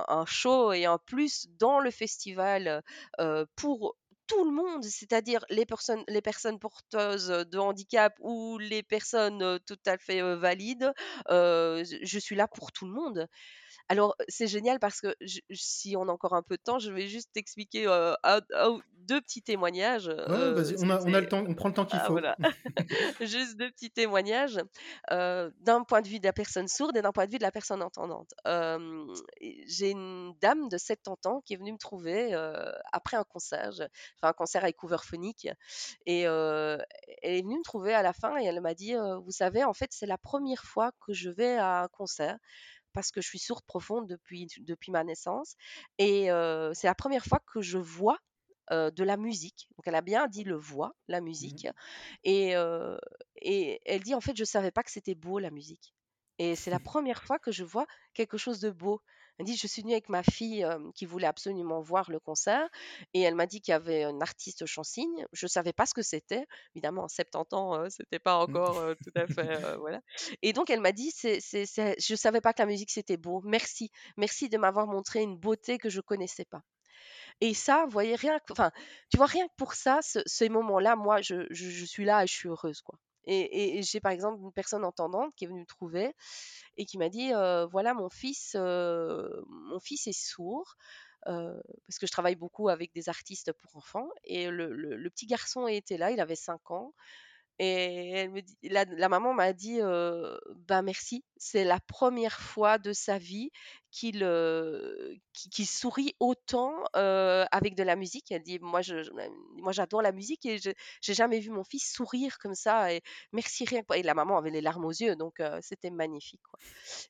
un show et un plus dans le festival, heu, pour tout le monde, c'est-à-dire les personnes les personnes porteuses, de handicap ou les personnes, heu, tout à fait, valides, je suis là pour tout le monde. Alors, c'est génial parce que je si on a encore un peu de temps, je vais juste t'expliquer, 2 petits témoignages, Ouais, vas-y, on a on a le temps, on prend le temps qu'il ah faut. voilà, juste 2 petits témoignages, d'un point de vue de la personne sourde et d'un point de vue de la personne entendante. J'ai une dame de 70 ans qui est venue me trouver, après un concert. Enfin un concert avec phonique et elle est venue me trouver à la fin et elle m'a dit, «Vous savez, en fait, c'est la première fois que je vais à un concert parce que je suis sourde profonde depuis depuis ma naissance et c'est la première fois que je vois, de la musique». Donc elle a bien dit le «voix», la Mmh musique et et elle dit: «En fait, je savais pas que c'était beau la musique et c'est la première fois que je vois quelque chose de beau». Elle dit: «Je suis venue avec ma fille, hem, qui voulait absolument voir le concert et elle m'a dit qu'il y avait un artiste chansigne. Je savais pas ce que c'était. Évidemment, à 70 ans, heu, c'était pas Mmh. encore, heu, tout à fait, heu, voilà et donc elle m'a dit: «C'est c'est c'est je savais pas que la musique c'était beau. Merci. Merci de m'avoir montré une beauté que je connaissais pas». Et ça, vous voyez, rien que enfin, tu vois, rien que pour ça, ce ces moments-là, moi, je je je suis là et je suis heureuse, quoi. Et j'ai, par exemple, une personne entendante qui est venue me trouver et qui m'a dit, «Voilà, mon fils, mon fils est sourd», parce que je travaille beaucoup avec des artistes pour enfants et le le le petit garçon était là, il avait 5 ans et la maman m'a dit, «Bah, merci, c'est la première fois de sa vie qu'il, sourit autant, avec de la musique». Elle dit: «Moi, j'adore la musique et je j'ai jamais vu mon fils sourire comme ça merci rien que» et la maman avait les larmes aux yeux donc c'était magnifique.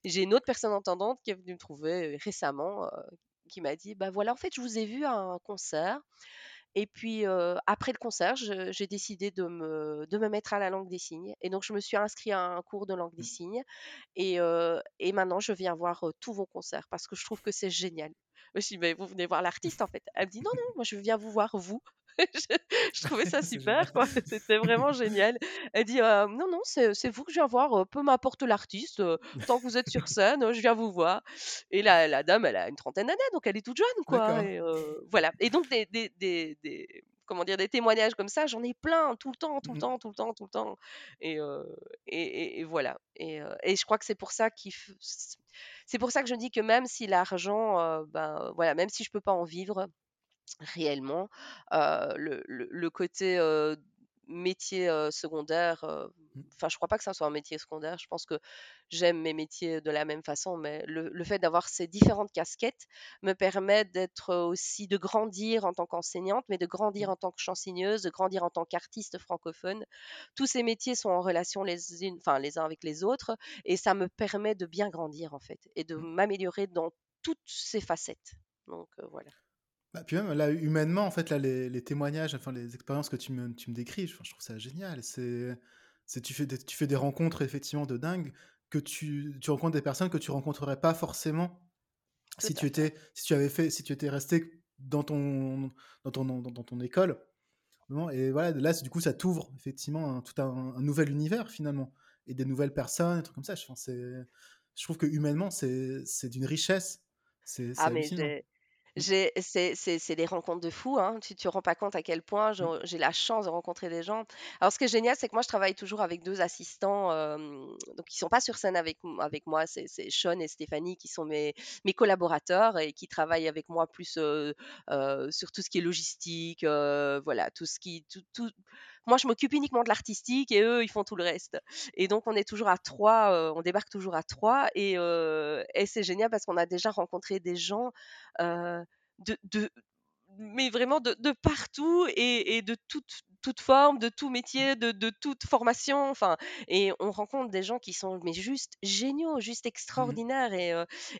J'ai une autre personne entendante qui est venue me trouver, récemment, qui m'a dit: «Bah, voilà, en fait, je vous ai vu à un concert et puis, après le concert, j'ai décidé de me de me mettre à la langue des signes et donc je me suis inscrite à un cours de langue des Mmh. signes et et maintenant je viens voir, tous vos concerts parce que je trouve que c'est génial. Je dis: «Mais vous venez voir l'artiste, en fait?» elle me dit: «Non, non, moi je viens vous voir vous». Je je trouvais ça super, quoi, c'était vraiment génial. Elle dit: «Heu, non, non, c'est vous que je viens voir, heu, peu m'importe l'artiste, heu, tant que vous êtes sur scène, je viens vous voir» et la la dame, elle a une trentaine d'années, donc elle est toute jeune, quoi et voilà et donc des des des des comment dire? Des témoignages comme ça, j'en ai plein, tout le temps, tout le Mmh. temps, tout le temps, tout le temps et et et et voilà et et je crois que c'est pour ça qu'il f c'est pour ça que je dis que même si l'argent, ben, voilà, même si je peux pas en vivre réellement, le le le côté, métier, secondaire, Mmh. enfin, je crois pas que ça soit un métier secondaire. Je pense que j'aime mes métiers de la même façon, mais le le fait d'avoir ces différentes casquettes me permet d'être, aussi de grandir en tant qu'enseignante, mais de grandir Mmh. en tant que chansigneuse, de grandir en tant qu'artiste francophone. Tous ces métiers sont en relation les unes les uns avec les autres et ça me permet de bien grandir, en fait et de Mmh. m'améliorer dans toutes ces facettes donc voilà. Bah, puis même là, humainement, en fait, là, les les témoignages, enfin, les expériences que tu me tu me décris, je trouve ça génial. C'est c'est tu fais des tu fais des rencontres effectivement de dingue, que tu tu rencontres des personnes que tu rencontrerais pas forcément si tu étais si tu avais fait si tu étais resté dans ton dans ton dans dans ton école, et voilà, là, du coup, ça t'ouvre effectivement un tout un un nouvel univers finalement et des nouvelles personnes, des trucs comme ça. Je trouve que humainement, c'est c'est d'une richesse. C'est Ah mais c'est des rencontres de fous, hein. Tu te rends pas compte à quel point Mmh. j'ai la chance de rencontrer des gens. Alors ce qui est génial, c'est que moi je travaille toujours avec 2 assistants, donc ils sont pas sur scène avec avec moi, c'est Sean et Stéphanie qui sont mes mes collaborateurs et qui travaillent avec moi plus, sur tout ce qui est logistique, voilà, tout ce qui tout tout moi je m'occupe uniquement de l'artistique et eux, ils font tout le reste. Et donc on est toujours à 3, heu, on débarque toujours à 3 et heu et c'est génial parce qu'on a déjà rencontré des gens, heu de de mais vraiment de de partout et et de toute toute forme, de tout métier, de de toute formation, enfin et on rencontre des gens qui sont mais juste géniaux, juste Mmh extraordinaires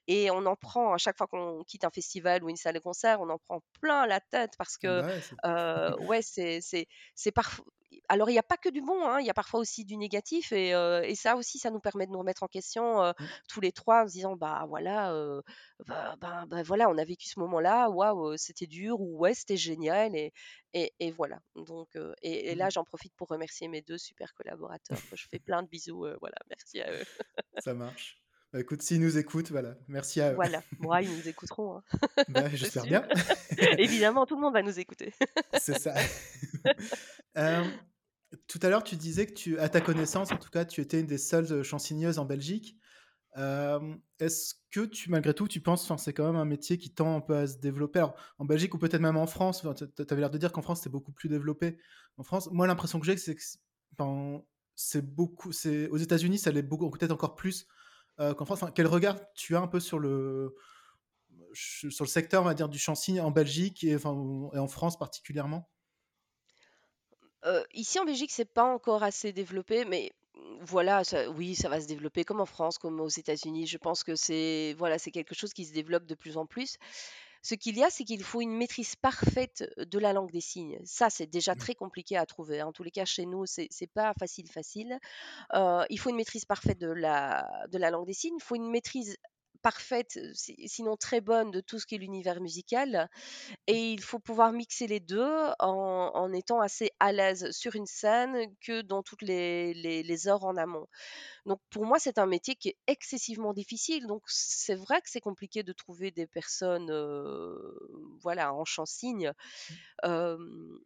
et on en prend à chaque fois qu'on quitte un festival ou une salle de concert, on en prend plein la tête parce que, bah, ouais, c'est ouais, c'est c'est c'est parf alors il y a pas que du bon, hein, il y a parfois aussi du négatif et ça aussi, ça nous permet de nous remettre en question, mmh, tous les 3 en se disant: «Bah, voilà, bah bah bah, voilà, on a vécu ce moment-là, waouh, c'était dur» ou «Ouais, c'était génial» et et et voilà. Donc et et mmh là, j'en profite pour remercier mes 2 super collaborateurs je fais plein de bisous, voilà, merci à eux. Ça marche. Bah, écoute, s'ils nous écoutent, voilà, merci à eux. Voilà, moi, ils nous écouteront, hein, Bah, j'espère bien. Évidemment, tout le monde va nous écouter. C'est ça. tout à l'heure, tu disais que tu à ta connaissance, en tout cas, tu étais une des seules, heu, chansonneuses en Belgique. Est-ce que tu malgré tout, tu penses enfin, c'est quand même un métier qui tend un peu à se développer? En Belgique ou peut-être même en France, tu avais l'air de dire qu'en France, c'est beaucoup plus développé. En France, moi, l'impression que j'ai, c'est que c'est beaucoup aux États-Unis, ça l'est beaucoup peut-être encore plus, heu, qu'en France. Enfin, quel regard tu as un peu sur le sur le secteur, on va dire, du chansigne en Belgique et en France particulièrement? Ici en Belgique, c'est pas encore assez développé, mais voilà, ça oui, ça va se développer comme en France, comme aux États-Unis. Je pense que c'est voilà, c'est quelque chose qui se développe de plus en plus. Ce qu'il y a, c'est qu'il faut une maîtrise parfaite de la langue des signes. Ça, c'est déjà Mmh, très compliqué à trouver, hein. En tous les cas, chez nous, c'est c'est pas facile, facile. Il faut une maîtrise parfaite de la de la langue des signes. Il faut une maîtrise parfaite, si sinon très bonne, de tout ce qui est l'univers musical. Et il faut pouvoir mixer les 2 en en étant assez à l'aise sur une scène que dans toutes les les les heures en amont. Donc pour moi, c'est un métier qui est excessivement difficile. Donc c'est vrai que c'est compliqué de trouver des personnes, voilà, en chant-signe. mmh.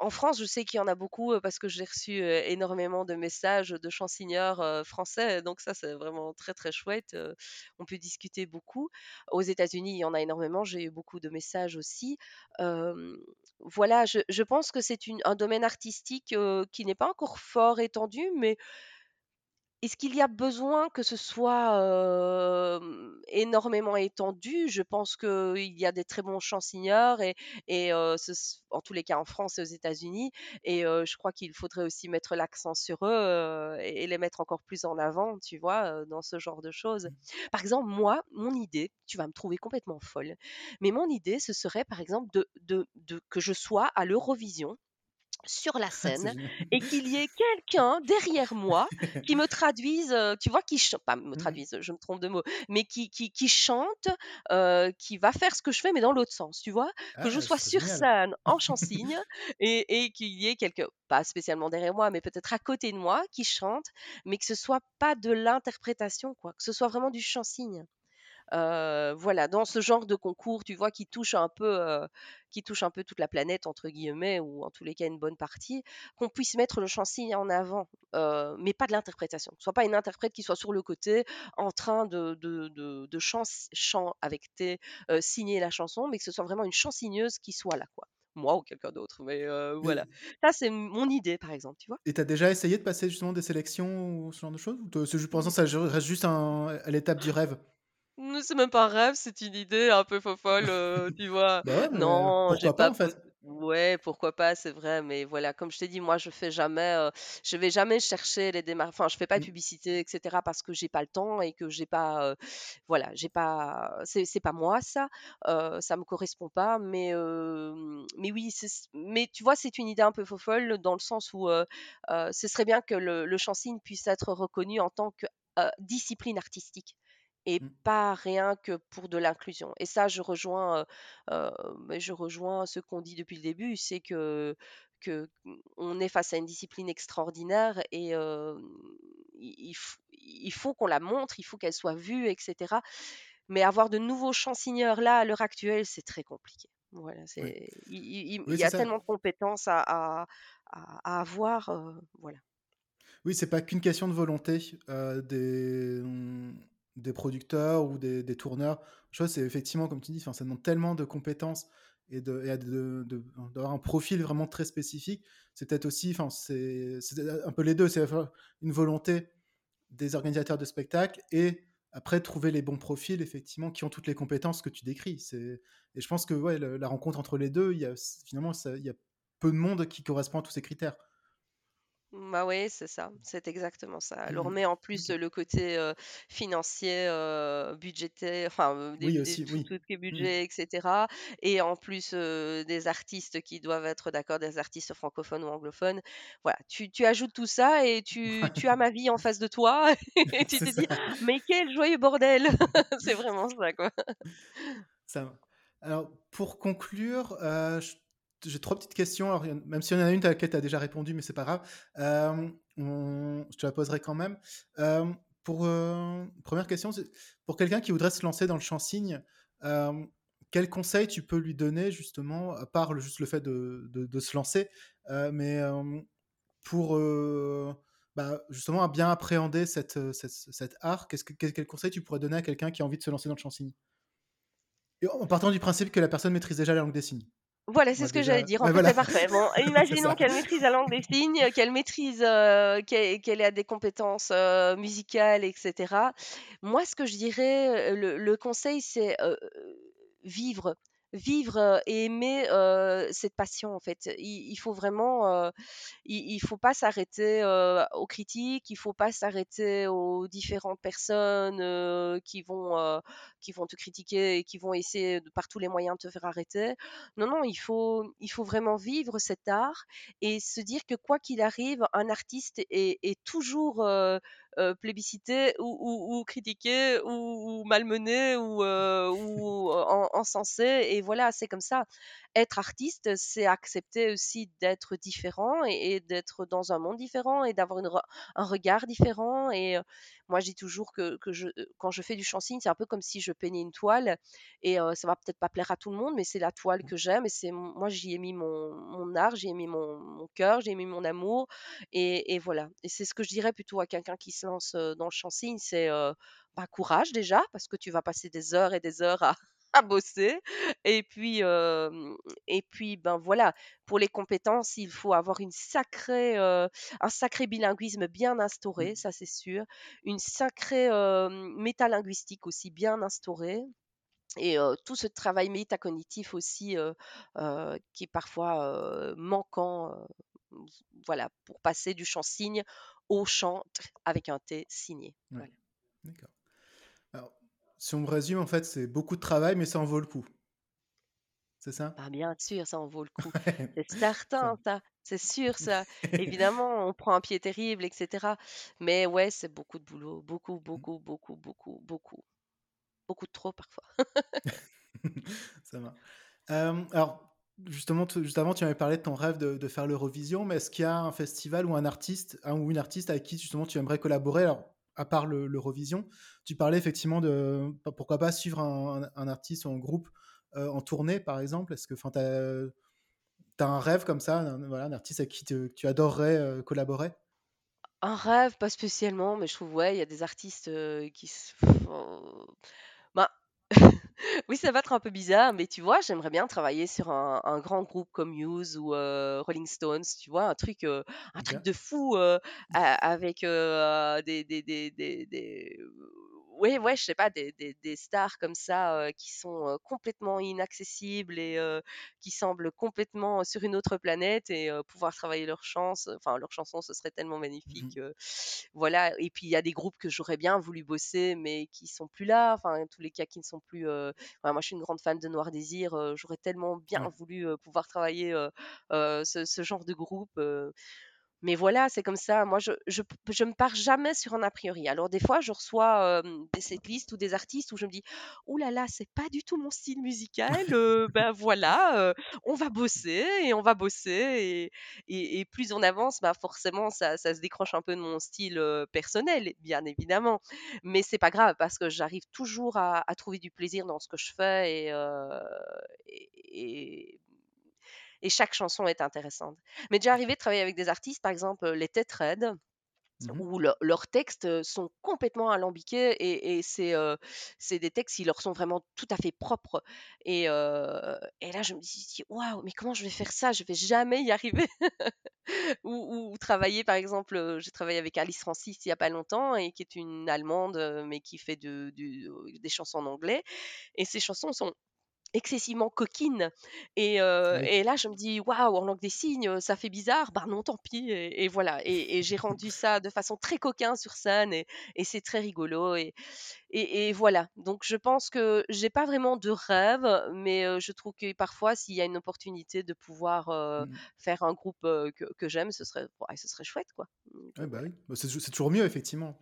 En France, je sais qu'il y en a beaucoup, parce que j'ai reçu, énormément de messages de chansons heu, français, donc ça, c'est vraiment très, très chouette, on peut discuter beaucoup. Aux États-Unis, il y en a énormément, j'ai eu beaucoup de messages aussi. Voilà, je pense que c'est un domaine artistique, qui n'est pas encore fort étendu, mais est-ce qu'il y a besoin que ce soit, énormément étendu? Je pense qu'il y a des très bons chansons et ce en tous les cas en France et aux États-Unis et je crois qu'il faudrait aussi mettre l'accent sur eux, et et les mettre encore plus en avant, tu vois, dans ce genre de choses. Mmh. Par exemple, moi, mon idée, tu vas me trouver complètement folle, mais mon idée, ce serait par exemple de de de que je sois à l'Eurovision sur la scène et qu'il y ait quelqu'un derrière moi qui me traduise, tu vois? Qui ch pas me Mmh. traduise, je me trompe de mot, mais qui qui qui chante, qui va faire ce que je fais, mais dans l'autre sens, tu vois? Que je Ah, sois sur génial. scène en chansigne et et qu'il y ait quelqu'un, pas spécialement derrière moi, mais peut-être à côté de moi qui chante, mais que ce soit pas de l'interprétation, quoi, que ce soit vraiment du chansigne. Voilà, dans ce genre de concours, tu vois, qui touche un peu, qui touche un peu «toute la planète» entre guillemets ou en tous les cas une bonne partie, qu'on puisse mettre le chansigne en avant, mais pas de l'interprétation. Que ce soit pas une interprète qui soit sur le côté en train de de de de chant chant avec tes, signer la chanson, mais que ce soit vraiment une chansigneuse qui soit là, quoi. Moi ou quelqu'un d'autre, mais voilà. Ça, c'est mon idée, par exemple, tu vois? et tu déjà essayé de passer justement des sélections ou ce genre de choses? Ou c'est pour l'instant, ça reste juste un à l'étape du rêve? Mmh, c'est même pas un rêve, c'est une idée un peu fofolle, heu, tu vois? Bah, ouais, mais Non, j'ai pourquoi pas, pas en pos fait? ouais, pourquoi pas, c'est vrai, mais voilà, comme je t'ai dit, moi, je fais jamais, heu, je vais jamais chercher les démarches enfin, je fais pas de Mmh, publicité et cetera parce que j'ai pas le temps et que j'ai pas, heu, voilà, j'ai pas c'est c'est pas moi ça, heu, ça me correspond pas, mais mais oui, c'est mais tu vois, c'est une idée un peu fofolle dans le sens où, ce serait bien que le le chansigne puisse être reconnu en tant que, discipline artistique et mmh, pas rien que pour de l'inclusion et ça je rejoins, je rejoins ce qu'on dit depuis le début, c'est que que, mmh, on est face à une discipline extraordinaire et hem, il il faut qu'on la montre, il faut qu'elle soit vue et cetera. Mais avoir de nouveaux chansonneurs là, à l'heure actuelle, c'est très compliqué. Voilà, c'est il il il oui, il y a ça. tellement de compétences à à avoir, heu, voilà. Oui, c'est pas qu'une question de volonté, des, mmh, des producteurs ou des tourneurs. Je c'est effectivement comme tu dis, ça demande tellement de compétences et à de d'avoir un profil vraiment très spécifique. C'est peut-être aussi, c'est un peu les 2. c'est la une volonté des organisateurs de spectacles et après trouver les bons profils effectivement qui ont toutes les compétences que tu décris. Et je pense que ouais, le la rencontre entre les 2, il y a finalement ça il y a peu de monde qui correspond à tous ces critères. Bah, ouais, c'est ça, c'est exactement ça. Mmh Alors mh. mais en plus, OK. le côté, financier, budgétaire, enfin, des Oui des aussi, tout oui. tout ce qui est Mmh mh. budget et cetera et en plus, des artistes qui doivent être d'accord, des artistes francophones ou anglophones. Voilà, tu tu ajoutes tout ça et tu tu as ma vie en face de toi et tu C'est te ça. dis: «Mais quel joyeux bordel!» c'est vraiment ça, quoi. Ça va. Alors pour conclure, j'ai 3 petites questions. Alors même s'il y en a une à laquelle tu as déjà répondu, mais c'est pas grave. On je te la poserai quand même. Hem, pour, heu, 1 question, pour quelqu'un qui voudrait se lancer dans le hem, quels conseils tu peux lui donner justement, à part le juste le fait de de se lancer, mais, pour, bah, justement à bien appréhender cet, heu, cet cet art? Qu'est-ce que quel quel conseil tu pourrais donner à quelqu'un qui a envie de se lancer dans le? Et en partant du principe que la personne maîtrise déjà la langue des signes. Voilà, c'est ce que j'allais dire. En ouais, fait, voilà, c'est parfait. Bon, imaginons qu'elle maîtrise la langue des signes, qu'elle maîtrise, heu, qu'elle qu'elle a des compétences, heu, musicales et cetera. Moi, ce que je dirais, heu, le le conseil, c'est, vivre. Vivre, et aimer, heu, cette passion, en fait. Il il faut vraiment, heu, il il faut pas s'arrêter, heu, aux critiques, il faut pas s'arrêter aux différentes personnes, qui vont, qui vont te critiquer et qui vont essayer de par tous les moyens de te faire arrêter. Non, non, il faut il faut vraiment vivre cet art et se dire que quoi qu'il arrive, un artiste est est toujours, heu, plébiscité ou ou ou critiqué ou ou malmené ou en encensé et voilà, c'est comme ça. Être artiste, c'est accepter aussi d'être différent et d'être dans un monde différent et d'avoir un regard différent et heu, moi, je dis toujours que quand je fais du chant cygne, c'est un peu comme si je peignais une toile et ça va peut-être pas plaire à tout le monde, mais c'est la toile que j'aime et c'est moi, j'y ai mis mon art, j'y ai mis mon mon cœur, j'y ai mis mon amour et et voilà et c'est ce que je dirais plutôt à quelqu'un qui se lance, heu, dans le chant cygne, c'est, bah, courage déjà parce que tu vas passer des heures et des heures à à bosser et puis, et puis, ben, voilà, pour les compétences, il faut avoir une sacrée, un sacré bilinguisme bien instauré, Mmh. ça, c'est sûr. Une sacrée, hem, métalinguistique aussi bien instaurée et tout ce travail métacognitif aussi, qui est parfois, manquant, voilà, pour passer du chant cygne au chant avec un T signé. Ouais, Voilà. d'accord. Alors, si on me résume, en fait, c'est beaucoup de travail, mais ça en vaut le coup. C'est ça? Bah, bien sûr, ça en vaut le coup. C'est certain ça ça, c'est sûr ça. Évidemment, on prend un pied terrible et cetera. Mais ouais, c'est beaucoup de boulot, beaucoup, Mmh. beaucoup, beaucoup, beaucoup, beaucoup. Beaucoup de trop parfois. Ça marche. Hem, alors justement, tout juste avant, tu m'avais parlé de ton rêve de faire l'Eurovision, mais est-ce qu'il y a un festival ou un artiste, un ou une artiste avec qui justement tu aimerais collaborer? Alors, à part le l'Eurovision, tu parlais effectivement de pourquoi pas suivre un artiste ou un groupe, heu, en tournée, par exemple? Est-ce que tu as tu un rêve comme ça, un voilà, un artiste avec qui tu adorerais, heu, collaborer? Un rêve, pas spécialement, mais je trouve, ouais, il y a des artistes, heu, qui s enfin, ben, oui, ça va être un peu bizarre, mais tu vois, j'aimerais bien travailler sur un un grand groupe comme Muse ou heu, Rolling Stones, tu vois? Un truc, heu, un truc OK. de fou, heu, a avec, heu, des des des des des ouais, ouais, je sais pas, des des des stars comme ça, heu, qui sont, heu, complètement inaccessibles et heu, qui semblent complètement sur une autre planète et pouvoir travailler leurs chances, enfin leurs chansons, ce serait tellement Mmh mh. magnifique, heu, voilà et puis il y a des groupes que j'aurais bien voulu bosser, mais qui sont plus là, enfin, en tous les cas qui ne sont plus, enfin, moi je suis une grande fan de Noir Désir, j'aurais tellement bien Ouais. voulu, pouvoir travailler, ce ce genre de groupe, mais voilà, c'est comme ça. Moi, je, je me pars jamais sur un a priori. Alors, des fois, je reçois des setlists ou des artistes où je me dis, oh là là, c'est pas du tout mon style musical. ben voilà, on va bosser et on va bosser. Et, plus on avance, bah forcément, ça, se décroche un peu de mon style personnel, bien évidemment. Mais c'est pas grave parce que j'arrive toujours à, trouver du plaisir dans ce que je fais et, et chaque chanson est intéressante. Mais déjà arrivé de travailler avec des artistes, par exemple les Tête Red, Mmh où leurs textes sont complètement alambiqués et, et c'est euh, des textes qui leur sont vraiment tout à fait propres. Et, euh, et là, je me dis, waouh, mais comment je vais faire ça? Je vais jamais y arriver. ou, ou, travailler, par exemple, j'ai travaillé avec Alice Francis il n'y a pas longtemps, et qui est une Allemande, mais qui fait de, de, des chansons en anglais. Et ces chansons sont excessivement coquine. Et, et, là, je me dis, waouh, en langue des signes, ça fait bizarre. Bah non, tant pis. Et, voilà. Et, j'ai rendu ça de façon très coquin sur scène et, c'est très rigolo. Et, et, voilà. Donc, je pense que j'ai pas vraiment de rêve, mais je trouve que parfois, s'il y a une opportunité de pouvoir mmh. faire un groupe que, j'aime, ce serait, ce serait chouette, quoi. bah oui, bah, c'est toujours mieux, effectivement.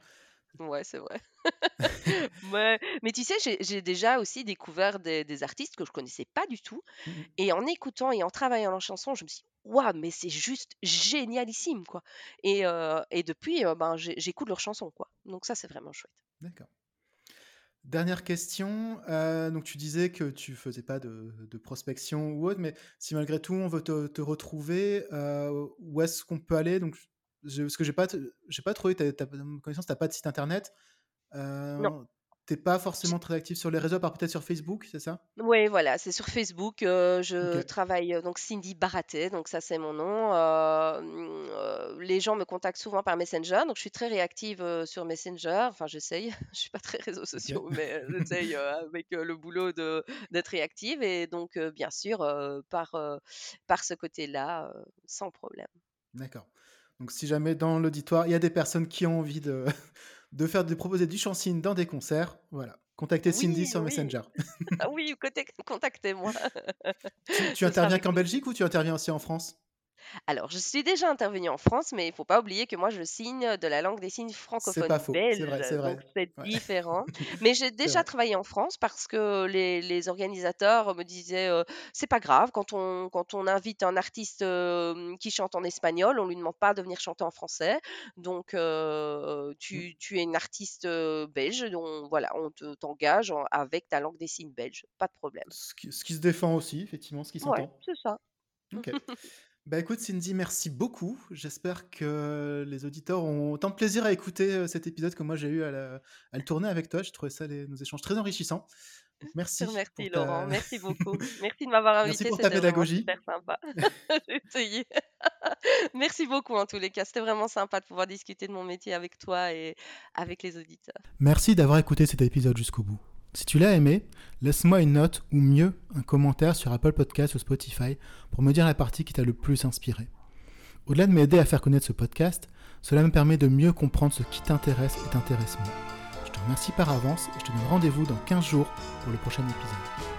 Ouais, c'est vrai. Mais tu sais, j'ai déjà aussi découvert des, artistes que je connaissais pas du tout. Mmh et en écoutant et en travaillant leurs chansons, je me suis dit, waouh, mais c'est juste génialissime, quoi. Et, et depuis, ben, j'écoute leurs chansons, quoi. Donc ça, c'est vraiment chouette. D'accord. Dernière question. donc tu disais que tu faisais pas de, prospection ou autre, mais si malgré tout on veut te, retrouver, où est-ce qu'on peut aller? Donc parce que j'ai pas, j'ai pas trouvé ta, ta connaissance, t'as pas de site internet. Euh, non. T'es pas forcément très actif sur les réseaux, par peut-être sur Facebook, c'est ça? Oui, voilà, c'est sur Facebook. Euh, je travaille euh, donc Cindy Baraté, donc ça c'est mon nom. Euh, les gens me contactent souvent par Messenger, donc je suis très réactive sur Messenger. Enfin, j'essaye. je suis pas très réseaux sociaux, mais j'essaye avec le boulot de d'être réactive et donc bien sûr par par ce côté-là, sans problème. D'accord. Donc si jamais dans l'auditoire, il y a des personnes qui ont envie de, de faire de proposer du chansine dans des concerts, voilà. Contactez Cindy sur Messenger. Ah oui, contactez-moi. tu, tu interviens qu'en Belgique ou tu interviens aussi en France? Alors, je suis déjà intervenue en France, mais il ne faut pas oublier que moi, je signe de la langue des signes francophone belge, c'est vrai, donc c'est différent. Mais j'ai déjà travaillé en France parce que les, organisateurs me disaient euh, c'est pas grave quand on quand on invite un artiste euh, qui chante en espagnol, on lui demande pas de venir chanter en français. Donc euh, tu, tu, es une artiste belge, donc voilà, on t'engage avec ta langue des signes belge, pas de problème. Ce qui, se défend aussi, effectivement, ce qui s'entend. Ouais, c'est ça. Ok. Bah écoute Cindy, merci beaucoup. J'espère que les auditeurs ont autant de plaisir à écouter cet épisode que moi j'ai eu à, le tourner avec toi. J'ai trouvé ça nos échanges très enrichissants. merci. Merci Laurent, merci beaucoup. Merci de m'avoir invité. Merci pour ta pédagogie. Super sympa. merci beaucoup en tous les cas. C'était vraiment sympa de pouvoir discuter de mon métier avec toi et avec les auditeurs. Merci d'avoir écouté cet épisode jusqu'au bout. Si tu l'as aimé, laisse-moi une note ou mieux un commentaire sur Apple Podcast ou Spotify pour me dire la partie qui t'a le plus inspiré. Au-delà de m'aider à faire connaître ce podcast, cela me permet de mieux comprendre ce qui t'intéresse et t'intéresse moins. Je te remercie par avance et je te donne rendez-vous dans 15 jours pour le prochain épisode.